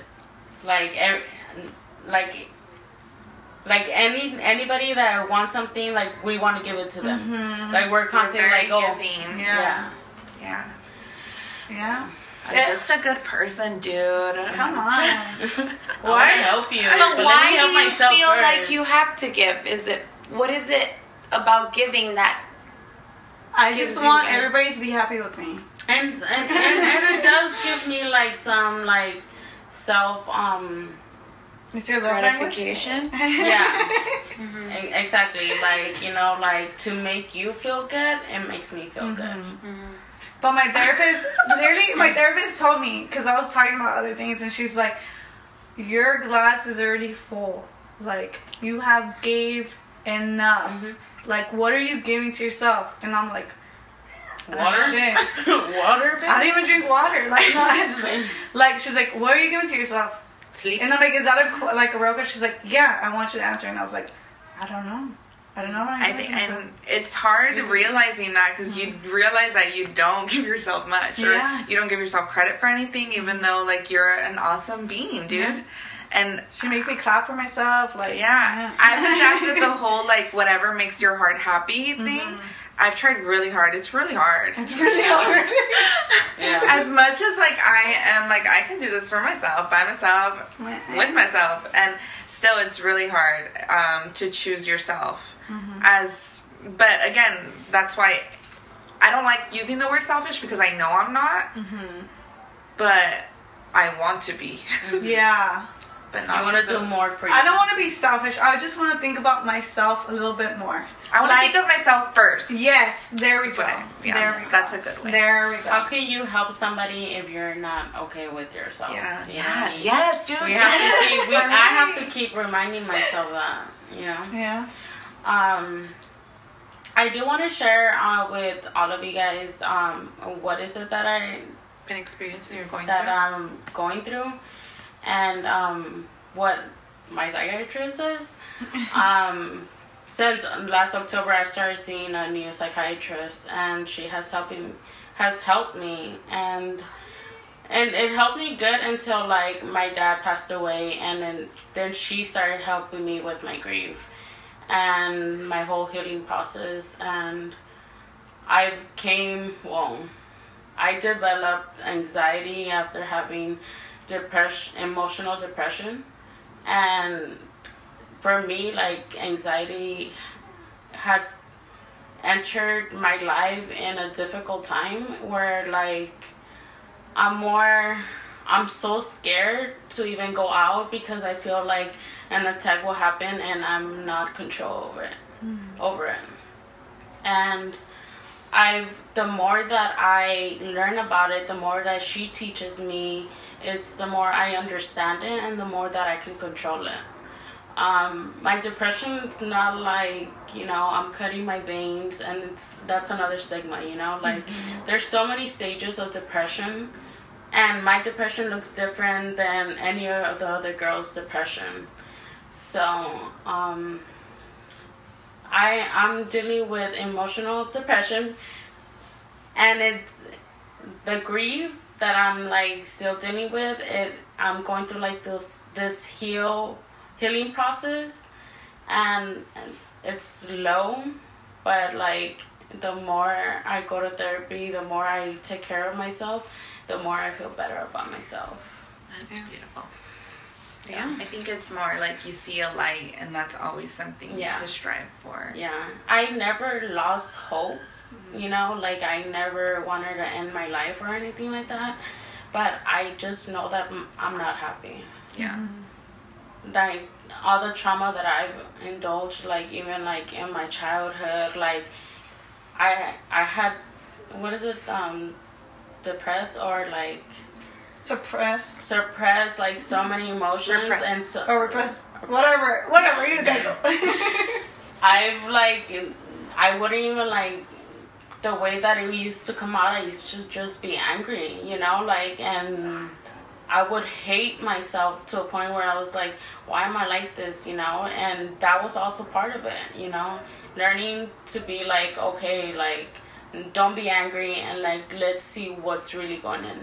Like, ev- like, like any anybody that wants something, like we want to give it to them. Like we're constantly very like, oh, giving. yeah. Yeah. Yeah. I'm Yeah. just a good person, dude. Come on. I help you, But but, let why me do you feel first. like you have to give? Is it what is it about giving that? I just want that- everybody to be happy with me. And and and, and and it does give me like some like self um It's your love language. Gratification. yeah mm-hmm. E- exactly like you know like to make you feel good it makes me feel good mm-hmm. Mm-hmm. But my therapist, literally, my therapist told me because I was talking about other things, and she's like, "Your glass is already full. Like you have gave enough. Like what are you giving to yourself?" And I'm like, "Oh, water shit. water I don't even drink water. Like no, I just, like she's like, "What are you giving to yourself?" Sleep. And I'm like, "Is that a like a real question?" She's like, "Yeah, I want you to answer." And I was like, "I don't know. I don't know what I'm I think, and it's hard realizing that because you mm-hmm. realize that you don't give yourself much, or Yeah. you don't give yourself credit for anything, even though like you're an awesome being, dude. Yeah. And She makes me clap for myself. Like yeah, I've adapted the whole like whatever makes your heart happy thing. Mm-hmm. I've tried really hard. It's really hard. It's really hard. yeah As much as like I am like I can do this for myself, by myself, with myself, and still it's really hard um, to choose yourself. As but again, that's why I don't like using the word selfish because I know I'm not, but I want to be, yeah. But you want to do more for you I don't want to be selfish. I just want to think about myself a little bit more. I want to like- think of myself first. Yes, there we That's go. what I- yeah, there we go. that's a good way. There we go. how can you help somebody if you're not okay with yourself Yeah. You know what I Yeah. mean? Yes, dude. we have to keep we, I have to keep reminding myself that you know Yeah. Um, I do want to share uh, with all of you guys um, what is it that I Been experiencing you're going that through. I'm going through, and um, what my psychiatrist says. um, since last October, I started seeing a new psychiatrist, and she has helping has helped me, and and it helped me good until like my dad passed away, and then then she started helping me with my grief and my whole healing process, and I came well. I developed anxiety after having depression, emotional depression, and for me, like anxiety has entered my life in a difficult time where like I'm more I'm so scared to even go out because I feel like an attack will happen and I'm not control over it mm. over it. And I've the more that I learn about it, the more that she teaches me, it's the more I understand it and the more that I can control it. Um, my depression's not like you know I'm cutting my veins and it's that's another stigma you know? Like there's so many stages of depression and my depression looks different than any of the other girls depression. So um, I I'm dealing with emotional depression. And it's the grief that I'm like still dealing with it I'm going through like this this heal healing process. And it's slow but like the more I go to therapy the more I take care of myself the more I feel better about myself. That's beautiful. Yeah, I think it's more like you see a light, and that's always something Yeah. to strive for. yeah I never lost hope you know like I never wanted to end my life or anything like that but I just know that I'm not happy Yeah. like all the trauma that I've indulged, like even like in my childhood, like I I had what is it um depressed or like Suppress suppress like so many emotions Repressed. and so or repress, whatever, whatever you guys. I've like I wouldn't even like the way that it used to come out. I used to just be angry, you know, like and I would hate myself to a point where I was like, why am I like this, you know? And that was also part of it, you know, learning to be like, okay, like don't be angry and like let's see what's really going on.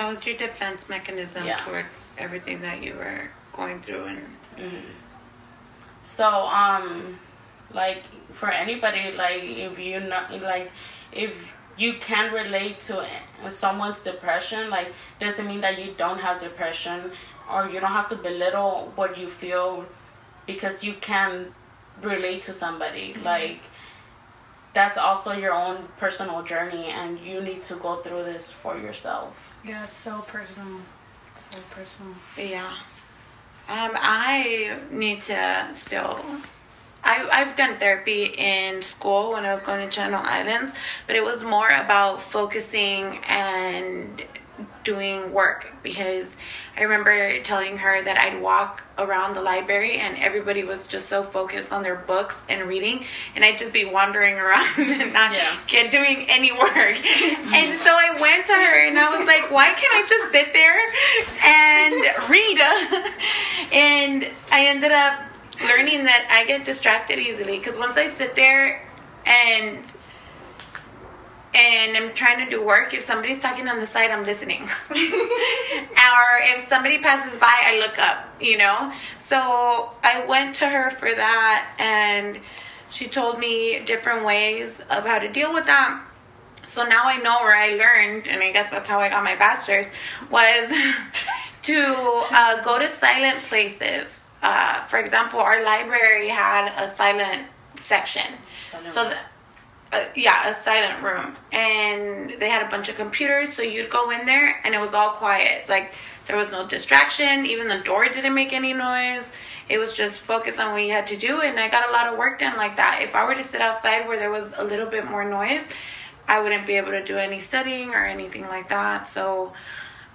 That was your defense mechanism Yeah. toward everything that you were going through, and So, um, like for anybody, like if you know, like if you can relate to someone's depression, like doesn't mean that you don't have depression, or you don't have to belittle what you feel, because you can relate to somebody. Like that's also your own personal journey, and you need to go through this for yourself. Yeah, it's so personal. So personal. Yeah. Um, I need to still. I, I've done therapy in school when I was going to Channel Islands, but it was more about focusing and doing work because I remember telling her that I'd walk around the library and everybody was just so focused on their books and reading, and I'd just be wandering around and not Yeah. get doing any work. and so I went to her and I was like, why can't I just sit there and read? and I ended up learning that I get distracted easily because once I sit there and and I'm trying to do work, if somebody's talking on the side, I'm listening. or if somebody passes by, I look up, you know? So I went to her for that and she told me different ways of how to deal with that. So now I know where I learned, and I guess that's how I got my bachelor's, was to uh, go to silent places. Uh, for example, our library had a silent section. Silent so, room. Uh, yeah, a silent room, and they had a bunch of computers. So you'd go in there, and it was all quiet. Like there was no distraction. Even the door didn't make any noise. It was just focus on what you had to do, and I got a lot of work done like that. If I were to sit outside where there was a little bit more noise, I wouldn't be able to do any studying or anything like that. So,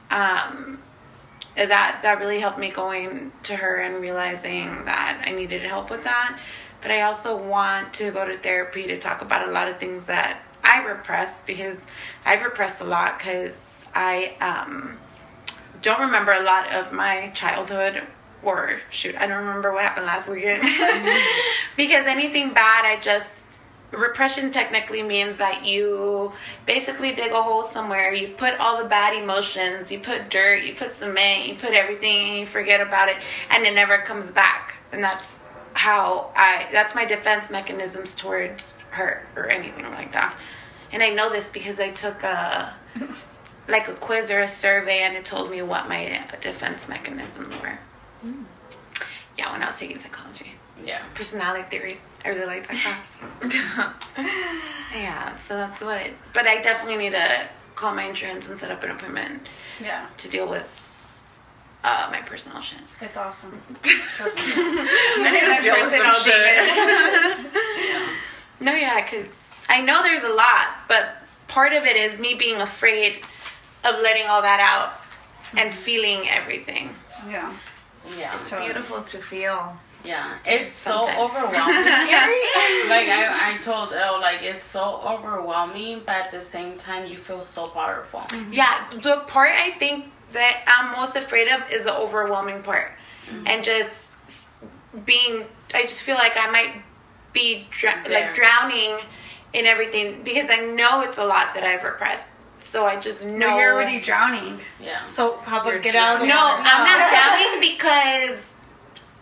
um, that that really helped me going to her and realizing that I needed help with that. But I also want to go to therapy to talk about a lot of things that I repress because I've repressed a lot because I um, don't remember a lot of my childhood or shoot, I don't remember what happened last weekend. Because anything bad, I just repression technically means that you basically dig a hole somewhere you put all the bad emotions you put dirt you put cement you put everything and you forget about it and it never comes back. And that's how i that's my defense mechanisms towards hurt or anything like that and i know this because i took a like a quiz or a survey and it told me what my defense mechanisms were yeah when i was taking psychology Yeah. personality theories. I really like that class. yeah, so that's what. But I definitely need to call my insurance and set up an appointment Yeah, to deal with uh, my personal shit. it's awesome. I need to deal with personal shit. No, yeah, because I know there's a lot, but part of it is me being afraid of letting all that out and feeling everything. Yeah. Yeah. It's beautiful to feel. Yeah. It's so Sometimes. overwhelming. like I, I told Elle, like it's so overwhelming, but at the same time, you feel so powerful. Yeah, the part I think that I'm most afraid of is the overwhelming part, mm-hmm. and just being. I just feel like I might be dr- like drowning in everything because I know it's a lot that I've repressed. So I just know No, you're already drowning. Yeah. So how about You're get out of the No, water? I'm not drowning because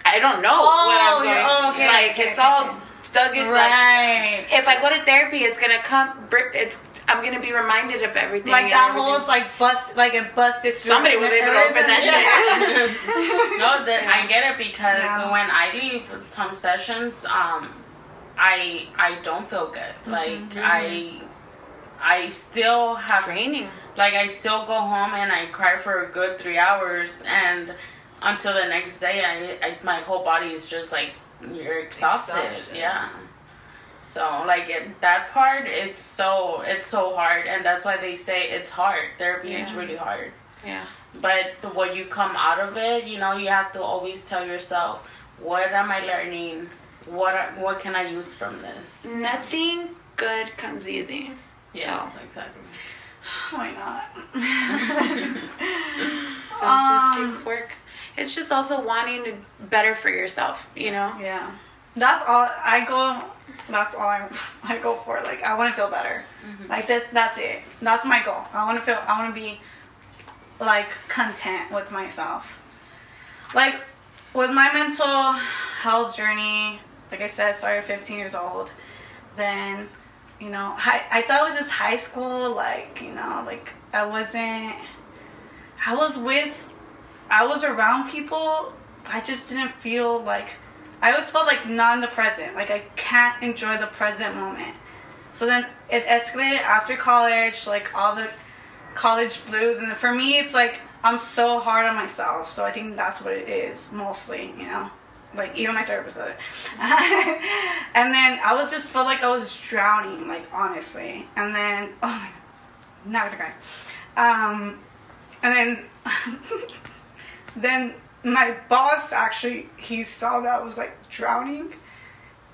I don't know oh, what Oh, I'm going. yeah, okay, like okay, it's okay, all okay. stuck in. Like, Right. if I go to therapy, it's gonna come. It's I'm gonna be reminded of everything. Like that everything. hole is like bust, like it busted. through. Somebody was able to open that shit. No, that I get it because Yeah. when I leave some sessions, um, I I don't feel good. Like I I still have Draining. like I still go home and I cry for a good three hours and until the next day I, I my whole body is just like you're exhausted. Exhausted. Yeah. So like it, that part it's so it's so hard and that's why they say it's hard. Therapy is really hard. Yeah. But the, when you come out of it, you know, you have to always tell yourself, what am I learning? What what can I use from this? Nothing good comes easy. Yes, exactly. Why not? So Um, it just takes work. It's just also wanting to better for yourself, you know? Yeah. That's all I go. That's all I I go for. Like I want to feel better. Mm-hmm. Like this. That's it. That's my goal. I want to feel. I want to be like content with myself. Like with my mental health journey. Like I said, started 15 years old. Then, you know, high, I thought it was just high school. Like you know, like I wasn't. I was with. I was around people. I just didn't feel like I always felt like not in the present. Like I can't enjoy the present moment. So then it escalated after college, like all the college blues. And for me, it's like I'm so hard on myself. So I think that's what it is mostly, you know. Like even my therapist said it. and then I was just felt like I was drowning, like honestly. And then oh my, I'm gonna cry. Um, and then then my boss actually he saw that I was like drowning,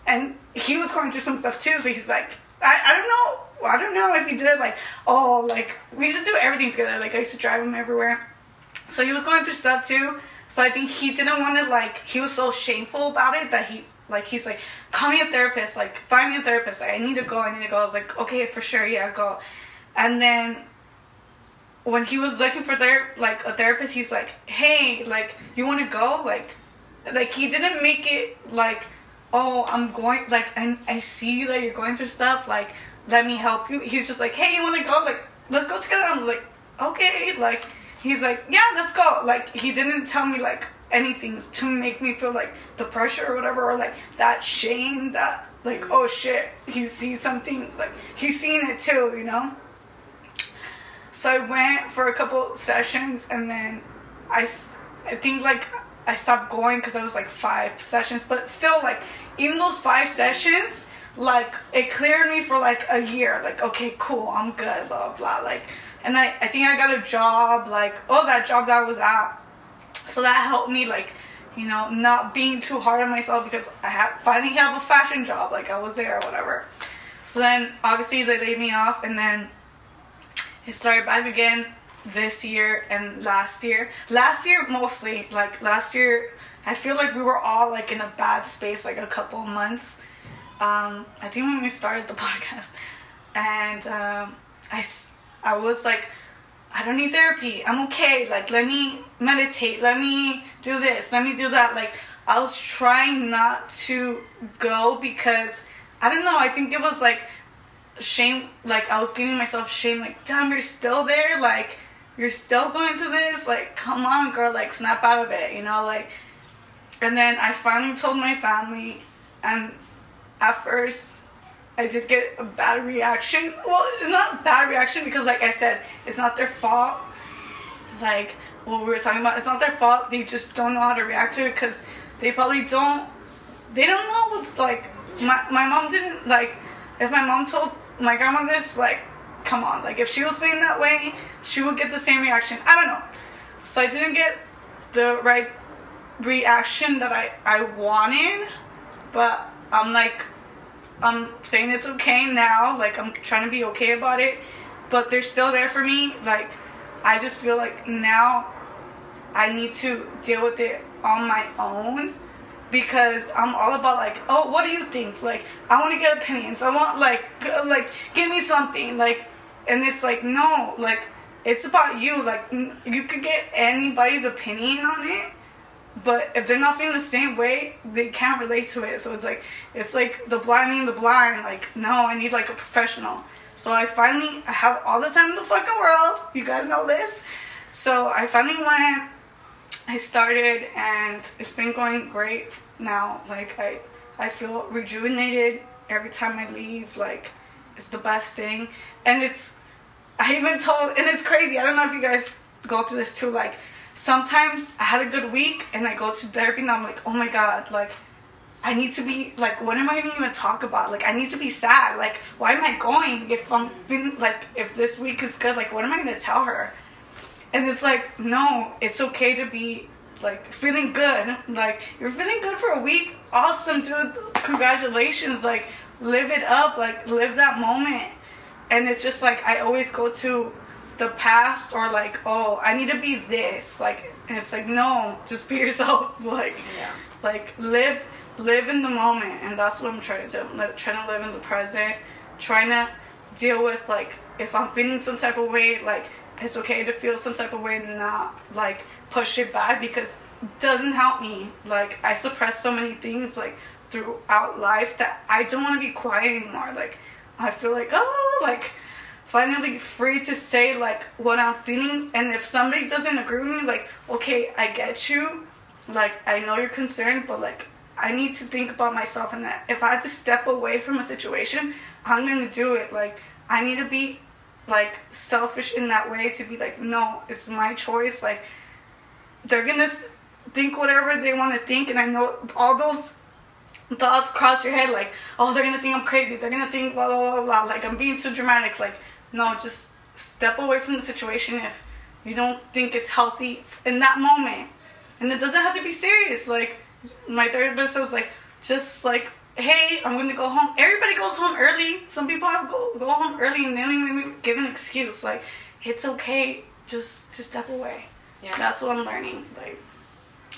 and he was going through some stuff too. So he's like, I, I don't know, I don't know if he did like oh like we used to do everything together. Like I used to drive him everywhere, so he was going through stuff too. So I think he didn't want to like he was so shameful about it that he like he's like call me a therapist like find me a therapist like, I need to go I need to go I was like okay for sure yeah go and then when he was looking for ther- like a therapist he's like hey like you want to go? Like like he didn't make it like oh i'm going like and i see that you're going through stuff like let me help you. He's just like hey you want to go? Like let's go together. I was like okay like he's like yeah let's go like he didn't tell me like anything to make me feel like the pressure or whatever or like that shame that like oh shit he sees something like he's seen it too you know so I went for a couple sessions and then I, I think like I stopped going because I was like five sessions, but still like even those five sessions, like it cleared me for like a year. Like okay, cool, I'm good, blah blah. Like, and I I think I got a job like oh that job that I was at, so that helped me like you know not being too hard on myself because I have finally have a fashion job like I was there or whatever. So then obviously they laid me off and then it started back again this year and last year. Last year mostly, like last year, I feel like we were all like in a bad space, like a couple months. Um, I think when we started the podcast, and um, I, I was like, I don't need therapy. I'm okay. Like, let me meditate. Let me do this. Let me do that. Like, I was trying not to go because I don't know. I think it was like shame like I was giving myself shame like damn you're still there like you're still going through this like come on girl like snap out of it you know like and then I finally told my family and at first I did get a bad reaction. Well it's not a bad reaction because like I said it's not their fault. Like what we were talking about it's not their fault. They just don't know how to react to it because they probably don't they don't know what's like my, my mom didn't like if my mom told my grandma this like come on like if she was feeling that way she would get the same reaction. I don't know. So i didn't get the right reaction that i i wanted but i'm like i'm saying it's okay now like i'm trying to be okay about it but they're still there for me like i just feel like now i need to deal with it on my own because I'm all about like, oh, what do you think? Like, I want to get opinions. I want like, like, give me something. Like, and it's like, no, like, it's about you. Like, you could get anybody's opinion on it, but if they're not feeling the same way, they can't relate to it. So it's like, it's like the blind leading the blind. Like, no, I need like a professional. So I finally, I have all the time in the fucking world. You guys know this. So I finally went. I started and it's been going great now. Like I I feel rejuvenated every time I leave. Like it's the best thing. And it's I even told and it's crazy. I don't know if you guys go through this too. Like sometimes I had a good week and I go to therapy and I'm like, oh my god, like I need to be like, what am I even gonna talk about? Like, I need to be sad. Like, why am I going if I'm feeling like if this week is good? Like, what am I gonna tell her? And it's like, no, it's okay to be like feeling good. Like, you're feeling good for a week. Awesome, dude. Congratulations. Like, live it up. Like, live that moment. And it's just like, I always go to the past or like, oh, I need to be this. Like, and it's like, no, just be yourself. Like, Yeah. like live live in the moment and that's what i'm trying to do like, trying to live in the present trying to deal with like if i'm feeling some type of way like it's okay to feel some type of way and not like push it back because it doesn't help me. Like i suppress so many things like throughout life that i don't want to be quiet anymore. Like i feel like oh like finally free to say like what i'm feeling. And if somebody doesn't agree with me like okay i get you. Like I know you're concerned, but like I need to think about myself. And that if I have to step away from a situation, I'm gonna do it. Like I need to be like selfish in that way to be like, no, it's my choice. Like they're gonna think whatever they want to think, and I know all those thoughts cross your head like, oh, they're gonna think I'm crazy. They're gonna think blah blah blah blah. Like I'm being too dramatic. Like no, just step away from the situation if you don't think it's healthy in that moment. And it doesn't have to be serious. Like my therapist says, like just like, hey, I'm gonna go home. Everybody goes home early. Some people have go go home early and they don't even give an excuse. Like it's okay just to step away. Yeah. That's what I'm learning. Like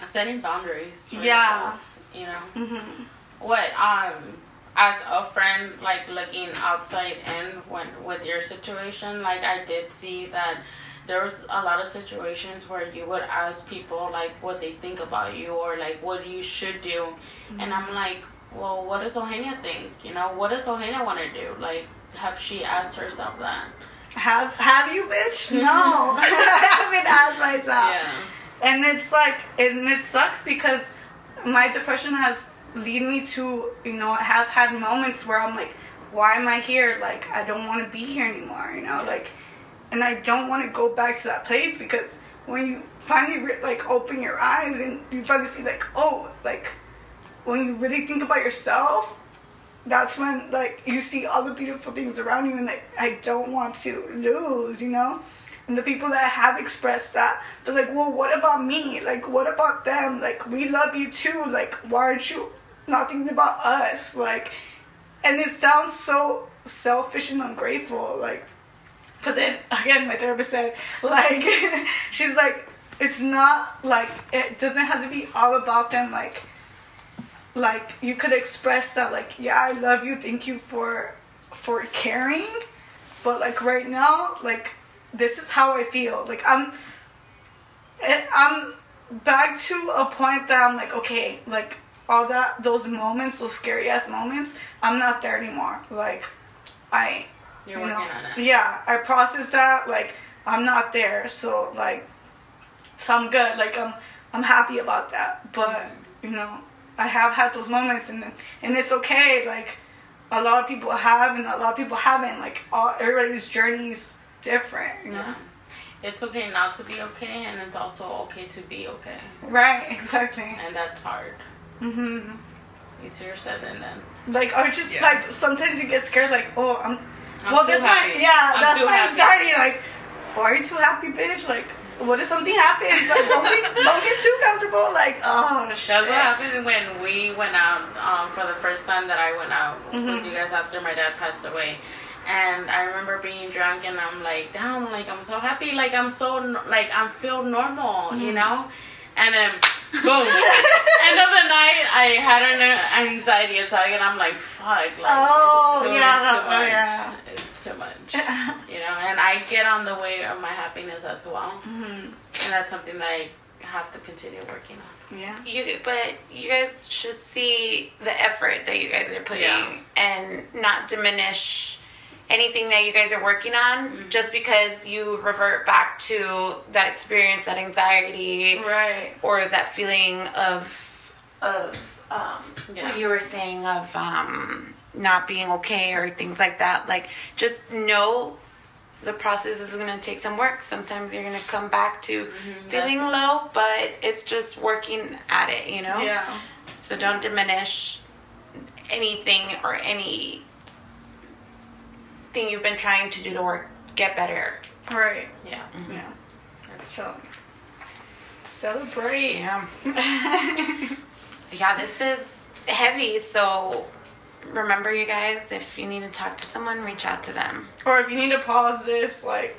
Setting boundaries. Yeah. yourself, You know. hmm What um as a friend like looking outside in when with your situation, like I did see that there was a lot of situations where you would ask people like what they think about you or like what you should do and I'm like, Well what does Ohenia think? You know, what does Ohenia wanna do? Like have she asked herself that? have have you, bitch? No, I haven't asked myself. Yeah. and it's like and it sucks because my depression has lead me to you know I have had moments where i'm like why am i here like i don't want to be here anymore you know like and i don't want to go back to that place because when you finally like open your eyes and you finally see like oh like when you really think about yourself that's when like you see all the beautiful things around you and like I don't want to lose, you know? And the people that have expressed that, they're like, Well, what about me? Like what about them? Like we love you too. Like why aren't you not thinking about us? Like and it sounds so selfish and ungrateful, like but then again my therapist said like she's like it's not like it doesn't have to be all about them like like you could express that like yeah i love you thank you for for caring. But like right now like this is how i feel. Like i'm eh, i'm back to a point that i'm like okay like all that those moments those scary ass moments i'm not there anymore. Like i You're you working know, on it. yeah i processed that like i'm not there. So like so i'm good. Like i'm i'm happy about that. But mm-hmm. you know i have had those moments and and it's okay like a lot of people have and a lot of people haven't like all everybody's journey is different you know Yeah. It's okay not to be okay and it's also okay to be okay. right exactly And that's hard. hmm Easier said than done. like or just Yeah. like sometimes you get scared like oh i'm, I'm well this happy. my yeah I'm that's too my happy. anxiety like oh, are you too happy bitch like what if something happens like don't, be, don't get too comfortable like oh shit That's what happened when we went out um, for the first time that I went out Mm-hmm. with you guys after my dad passed away. And I remember being drunk and I'm like, damn, like I'm so happy, like I'm so like I'm feel normal, Mm-hmm. you know. And then boom, end of the night, I had an anxiety attack and I'm like, fuck, like Oh, it's too, yeah, it's too oh, much. yeah. It's too much, you know. And I get on the way of my happiness as well, Mm-hmm. and that's something that I have to continue working on. yeah You, but you guys should see the effort that you guys are putting Yeah. and not diminish anything that you guys are working on Mm-hmm. just because you revert back to that experience, that anxiety, right or that feeling of of um, Yeah. what you were saying of um, not being okay or things like that. Like, just know the process is going to take some work. Sometimes you're going to come back to feeling low, but it's just working at it, you know? yeah So don't diminish anything or any thing you've been trying to do to work get better. right Yeah. Mm-hmm. yeah That's so celebrate Yeah. yeah, this is heavy, so remember you guys, if you need to talk to someone, reach out to them. or if you need to pause this like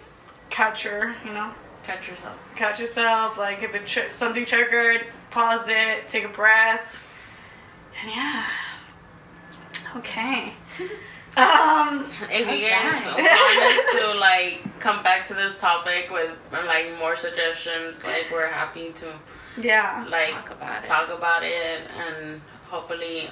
catch her you know Catch yourself. catch yourself like if it something triggered pause it take a breath and yeah okay um If you Okay. guys want us to like come back to this topic with like more suggestions, like we're happy to yeah like Talk about it. talk about it, and hopefully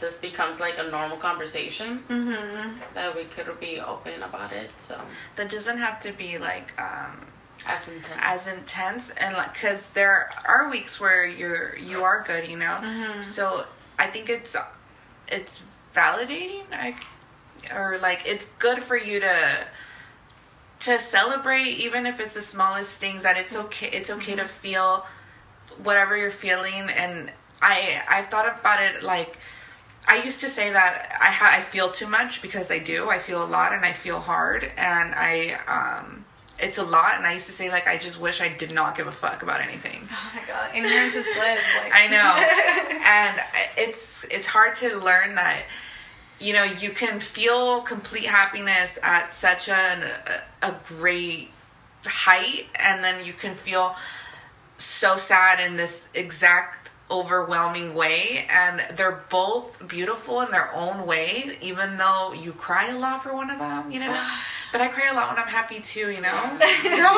this becomes like a normal conversation mm-hmm. that we could be open about it. So That doesn't have to be like um, As intense. as intense and like because there are weeks where you're you are good you know so i think it's it's validating I, or like it's good for you to to celebrate even if it's the smallest things that it's okay it's okay to feel whatever you're feeling and i i've thought about it like I used to say that I ha- I feel too much because I do. I feel a lot and I feel hard and I um it's a lot and I used to say like I just wish I did not give a fuck about anything. Oh my god, ignorance is bliss. Like I know. and it's it's hard to learn that you know, you can feel complete happiness at such an, a, a great height and then you can feel so sad in this exact overwhelming way. And they're both beautiful in their own way even though you cry a lot for one of them you know? But i cry a lot when i'm happy too you know? So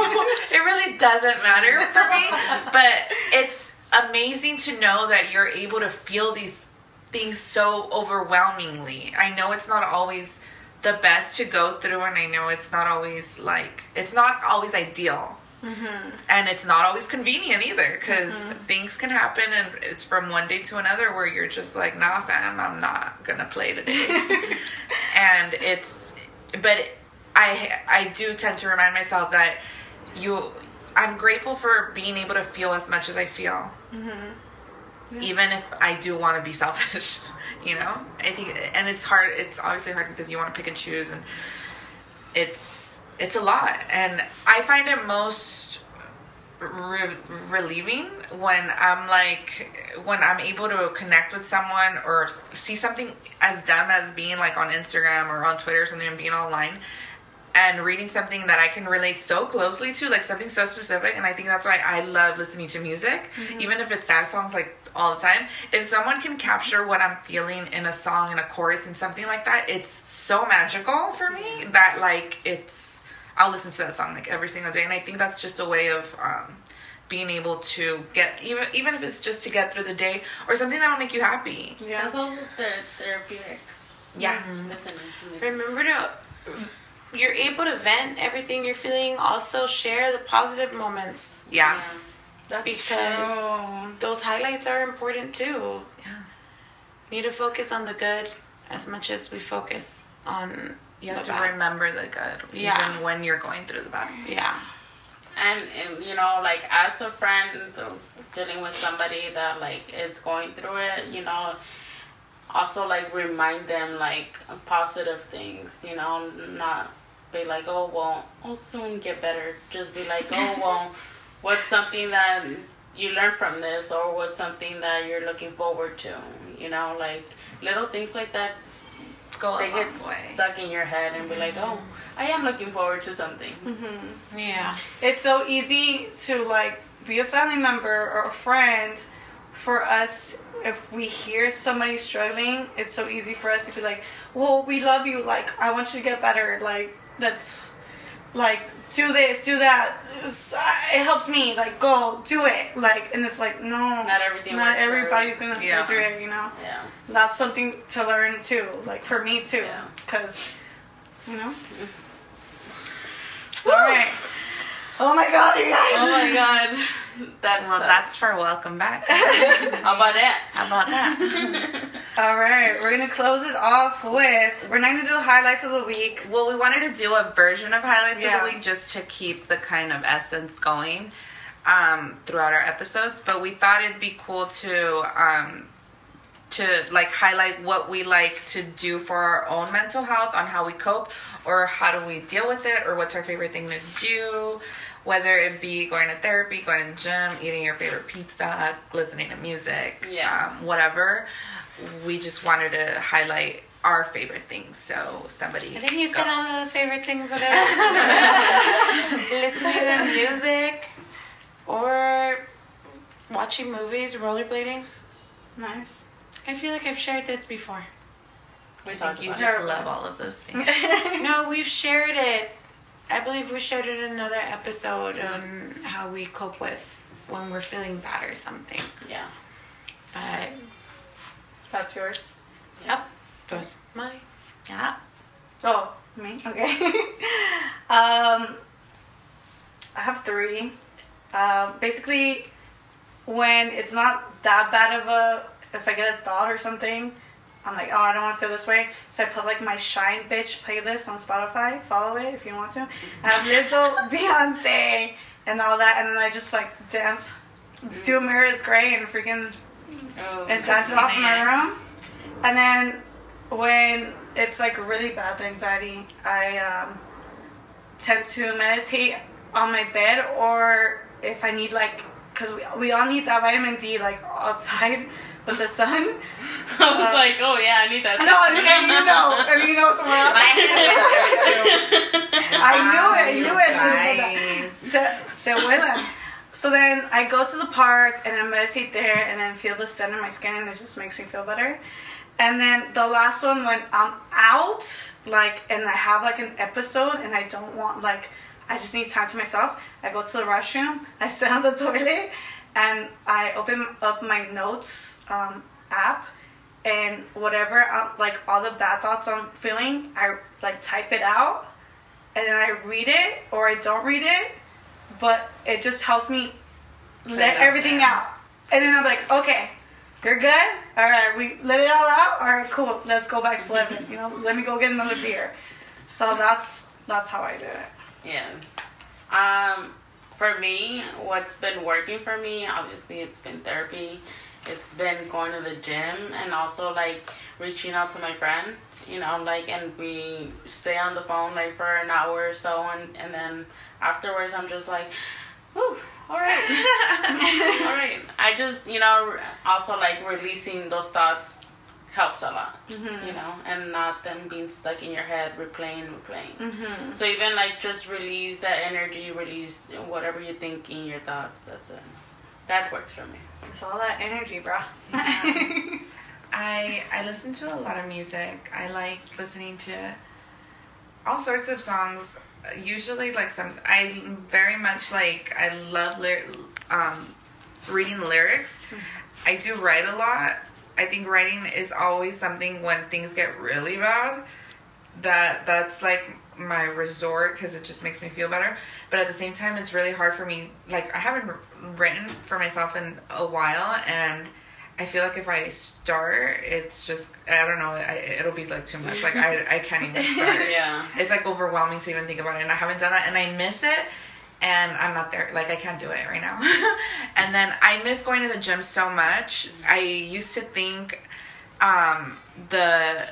it really doesn't matter for me. But it's amazing to know that you're able to feel these things so overwhelmingly. I know it's not always the best to go through and i know it's not always like it's not always ideal. Mm-hmm. And it's not always convenient either because mm-hmm. things can happen and it's from one day to another where you're just like nah fam i'm not gonna play today. And it's but i i do tend to remind myself that you i'm grateful for being able to feel as much as i feel mm-hmm. Even if i do want to be selfish you know? I think and it's hard it's obviously hard because you want to pick and choose and it's it's a lot. And i find it most re- relieving when i'm like when i'm able to connect with someone or see something as dumb as being like on instagram or on twitter or something and being online and reading something that I can relate so closely to, like something so specific. And I think that's why I love listening to music, mm-hmm. even if it's sad songs, like all the time. If someone can capture what I'm feeling in a song, in a chorus, and something like that, it's so magical for me that like it's. I'll listen to that song like every single day, and I think that's just a way of um, being able to get even even if it's just to get through the day or something that'll make you happy. yeah. That's also ther- therapeutic. Yeah. Listening to music. Remember to you're able to vent everything you're feeling. Also share the positive moments. Yeah. That's Because- true. Those highlights are important too. Yeah. Need to focus on the good as much as we focus on You have the to bad. remember the good, Yeah. even when you're going through the bad. Yeah. and, and you know like as a friend dealing with somebody that like is going through it you know also like remind them like positive things you know not be like oh well i'll soon get better just be like oh well what's something that you learn from this or what's something that you're looking forward to you know like little things like that Go a they long get way. stuck in your head and be like oh i am looking forward to something mm-hmm. Yeah. It's so easy to like be a family member or a friend for us if we hear somebody struggling, it's so easy for us to be like, "Well, we love you. Like, I want you to get better. Like, that's like do this, do that. Uh, it helps me. Like, go do it. Like, and it's like, no, Not everything Not everybody's gonna Yeah. go through it. You know, yeah that's something to learn too. Like for me too, Yeah. because you know. Mm-hmm. All right. Oh my god, you guys! oh my god that's Well, uh, that's for welcome back. how about that How about that? All right, we're gonna close it off with we're not gonna do highlights of the week. well, we wanted to do a version of highlights Yeah. of the week just to keep the kind of essence going um, throughout our episodes. But we thought it'd be cool to um, to like highlight what we like to do for our own mental health on how we cope or how do we deal with it or what's our favorite thing to do whether it be going to therapy going to the gym eating your favorite pizza listening to music Yeah. um, whatever we just wanted to highlight our favorite things so somebody I think you go. said all the favorite things that I listening to music or watching movies, rollerblading. Nice. I feel like I've shared this before. we I talked think you just it. love all of those things No, we've shared it. I believe we shared it in another episode on how we cope with when we're feeling bad or something. yeah But That's yours. yep, that's mine. yeah Oh, me? Okay. um I have three. Um, basically, when it's not that bad of a, if I get a thought or something, I'm like, oh, I don't want to feel this way. So I put like my Shine Bitch playlist on Spotify. Follow it if you want to. I have Lizzo, Beyonce, and all that, and then I just like dance, do a mirror is great, and freaking Oh, and dance it off in my room. And then when it's like really bad anxiety, I um, tend to meditate on my bed, or if I need like, because we, we all need that vitamin D like outside with the sun. I was uh, like, oh yeah, I need that. No, and, and you know, and you know somewhere else. My husband did it too. I knew it. I knew it. I knew it. Guys. Se, se huelan. So then I go to the park and I meditate there and then feel the sun in my skin and it just makes me feel better. And then the last one when I'm out, like, and I have like an episode and I don't want like, I just need time to myself. I go to the restroom, I sit on the toilet, and I open up my notes um, app and whatever, um, like all the bad thoughts I'm feeling, I like type it out and then I read it or I don't read it, but it just helps me let everything out. And then I'm like, okay, you're good. All right, we let it all out. All right, cool. Let's go back to living. You know, let me go get another beer. So that's that's how I do it. Yes. Um, for me, what's been working for me, obviously, it's been therapy. It's been going to the gym and also like reaching out to my friend, you know, like, and we stay on the phone like for an hour or so, and and then afterwards, I'm just like, whew, all right, all right. I just, you know, also like releasing those thoughts helps a lot, mm-hmm. you know, and not them being stuck in your head, replaying, replaying. Mm-hmm. So even like just release that energy, release whatever you're thinking, your thoughts. That's it. That works for me. It's all that energy, bro. I I listen to a lot of music. I like listening to all sorts of songs. Usually, like some, I very much like. I love lyr- um, reading lyrics. I do write a lot. I think writing is always something when things get really bad. That that's like my resort because it just makes me feel better. But at the same time, it's really hard for me. Like I haven't written for myself in a while, and I feel like if I start, it's just I don't know. I, it'll be like too much. Like I I can't even start. Yeah. It's like overwhelming to even think about it, and I haven't done that, and I miss it. And I'm not there. Like I can't do it right now. and then I miss going to the gym so much. I used to think um, the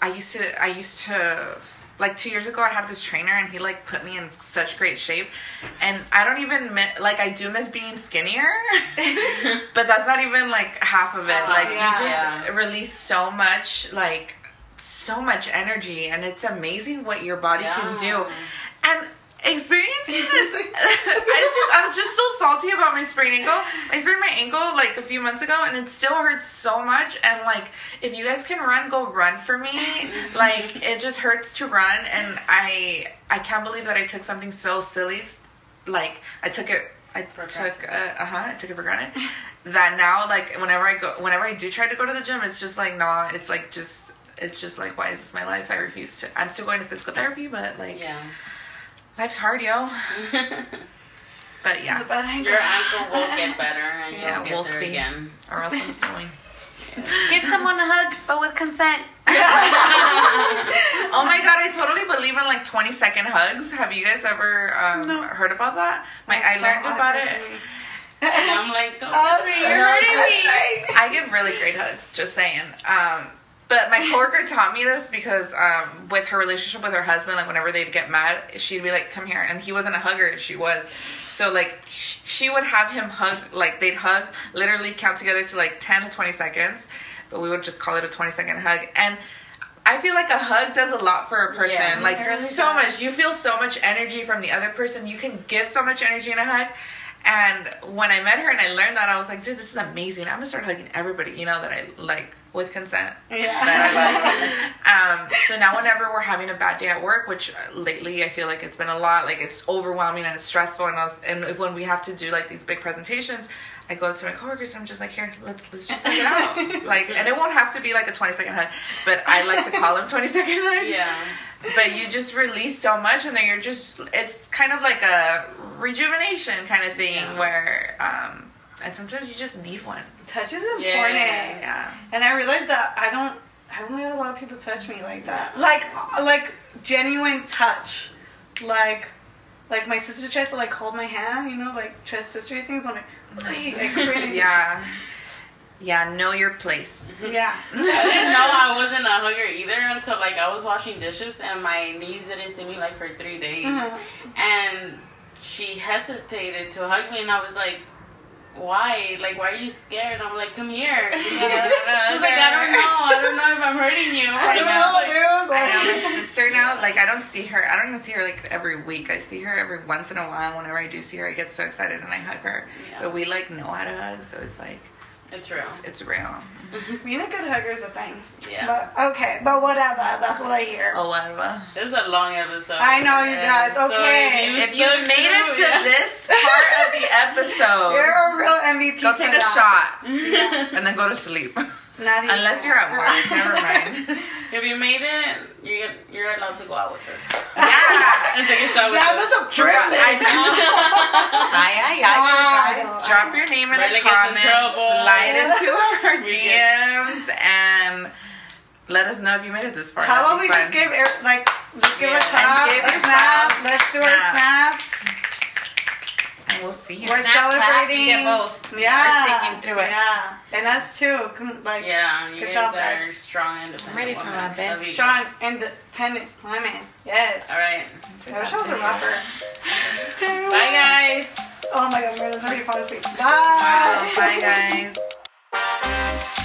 I used to I used to like two years ago I had this trainer and he like put me in such great shape and I don't even like I do miss being skinnier but that's not even like half of it Uh-huh. like Yeah. you just Yeah. release so much like so much energy and it's amazing what your body can do and experiencing this. I just, I'm just so salty about my sprained ankle. I sprained my ankle like a few months ago and it still hurts so much. And like if you guys can run go run for me. Like it just hurts to run. And I I can't believe that I took something so silly like I took it I For took uh huh I took it for granted. That now like whenever I go whenever I do try to go to the gym it's just like nah it's like just it's just like why is this my life? I refuse to. I'm still going to physical therapy but like Yeah. Life's hard yo but yeah But I Your ankle will get better and Yeah, you'll get we'll there see. again. or else I'm stowing Give someone a hug, but with consent. oh my god I totally believe in like 20 second hugs have you guys ever um, No. heard about that my I So learned about it awkward to me. And I'm like, don't Oh, touch me, you're hurting me. I give really great hugs, just saying. Um, but my coworker taught me this because um, with her relationship with her husband, like whenever they'd get mad, she'd be like, "Come here," and he wasn't a hugger, she was. So like she would have him hug, like they'd hug, literally count together to like ten to twenty seconds, but we would just call it a twenty second hug and. I feel like a hug does a lot for a person. Yeah, like really so does. much. You feel so much energy from the other person. You can give so much energy in a hug. And when I met her and I learned that, I was like, dude, this is amazing. I'm gonna start hugging everybody, you know, that I like with consent. Yeah. That I like. um, so now, whenever we're having a bad day at work, which lately I feel like it's been a lot, like it's overwhelming and it's stressful, and, I was, and when we have to do like these big presentations, I go up to my coworkers and I'm just like, here, let's let's just hug it out, like, and it won't have to be like a 20 second hug, but I like to call them 20 second hugs. Yeah. But you just release so much, and then you're just, it's kind of like a rejuvenation kind of thing Yeah. where, um, and sometimes you just need one. Touch is important. Yes. Yeah. And I realized that I don't I don't let a lot of people touch me like that. Like like genuine touch. Like like my sister tries to like hold my hand, you know, like tries sisterly things. I'm like, "Ay," I cringe. Yeah. Yeah, know your place. Yeah. I didn't know I wasn't a hugger either until like I was washing dishes and my niece didn't see me like for three days, Mhm. and she hesitated to hug me, and I was like, "Why? Like, why are you scared?" I'm like, "Come here." She's like, "I don't know. I don't know if I'm hurting you." I And know, I like, dude. I know my sister now. Like I don't see her. I don't even see her like every week. I see her every once in a while. Whenever I do see her, I get so excited and I hug her. Yeah. But we like know how to hug, so it's like It's real. it's, it's real. Mm-hmm. being a good hugger is a thing. Yeah. But okay, but whatever. That's what I hear. Oh, whatever. This is a long episode. I know you guys. So Okay. you- If you stuck made it to yeah. this part of the episode, You're a real MVP. go for take a that. shot and then go to sleep. Not even. Unless you're at work, never mind. If you made it, you're you're allowed to go out with us Yeah. and take a shot with Yeah, us. that's a privilege. Aye, aye, aye, you Wow. guys. Drop your name in Really the gets in comments, trouble. slide into our We DMs, and let us know if you made it this far. How about That'd we be just fun. give er- like let's give Yeah. a clap, give a yourself snap. Let's do our snaps. snaps. And we'll see you. We're Snap, clap, celebrating. you get both. Yeah, We're sticking through it. Yeah, and us too. Come- Like Yeah, you Good guys job, are guys. strong, independent. ready for my bed. Love you strong, guys. independent women. Yes. All right. I wish I a rapper. Bye, guys. Oh my god, Marilyn's already falling asleep. Bye. Bye, guys.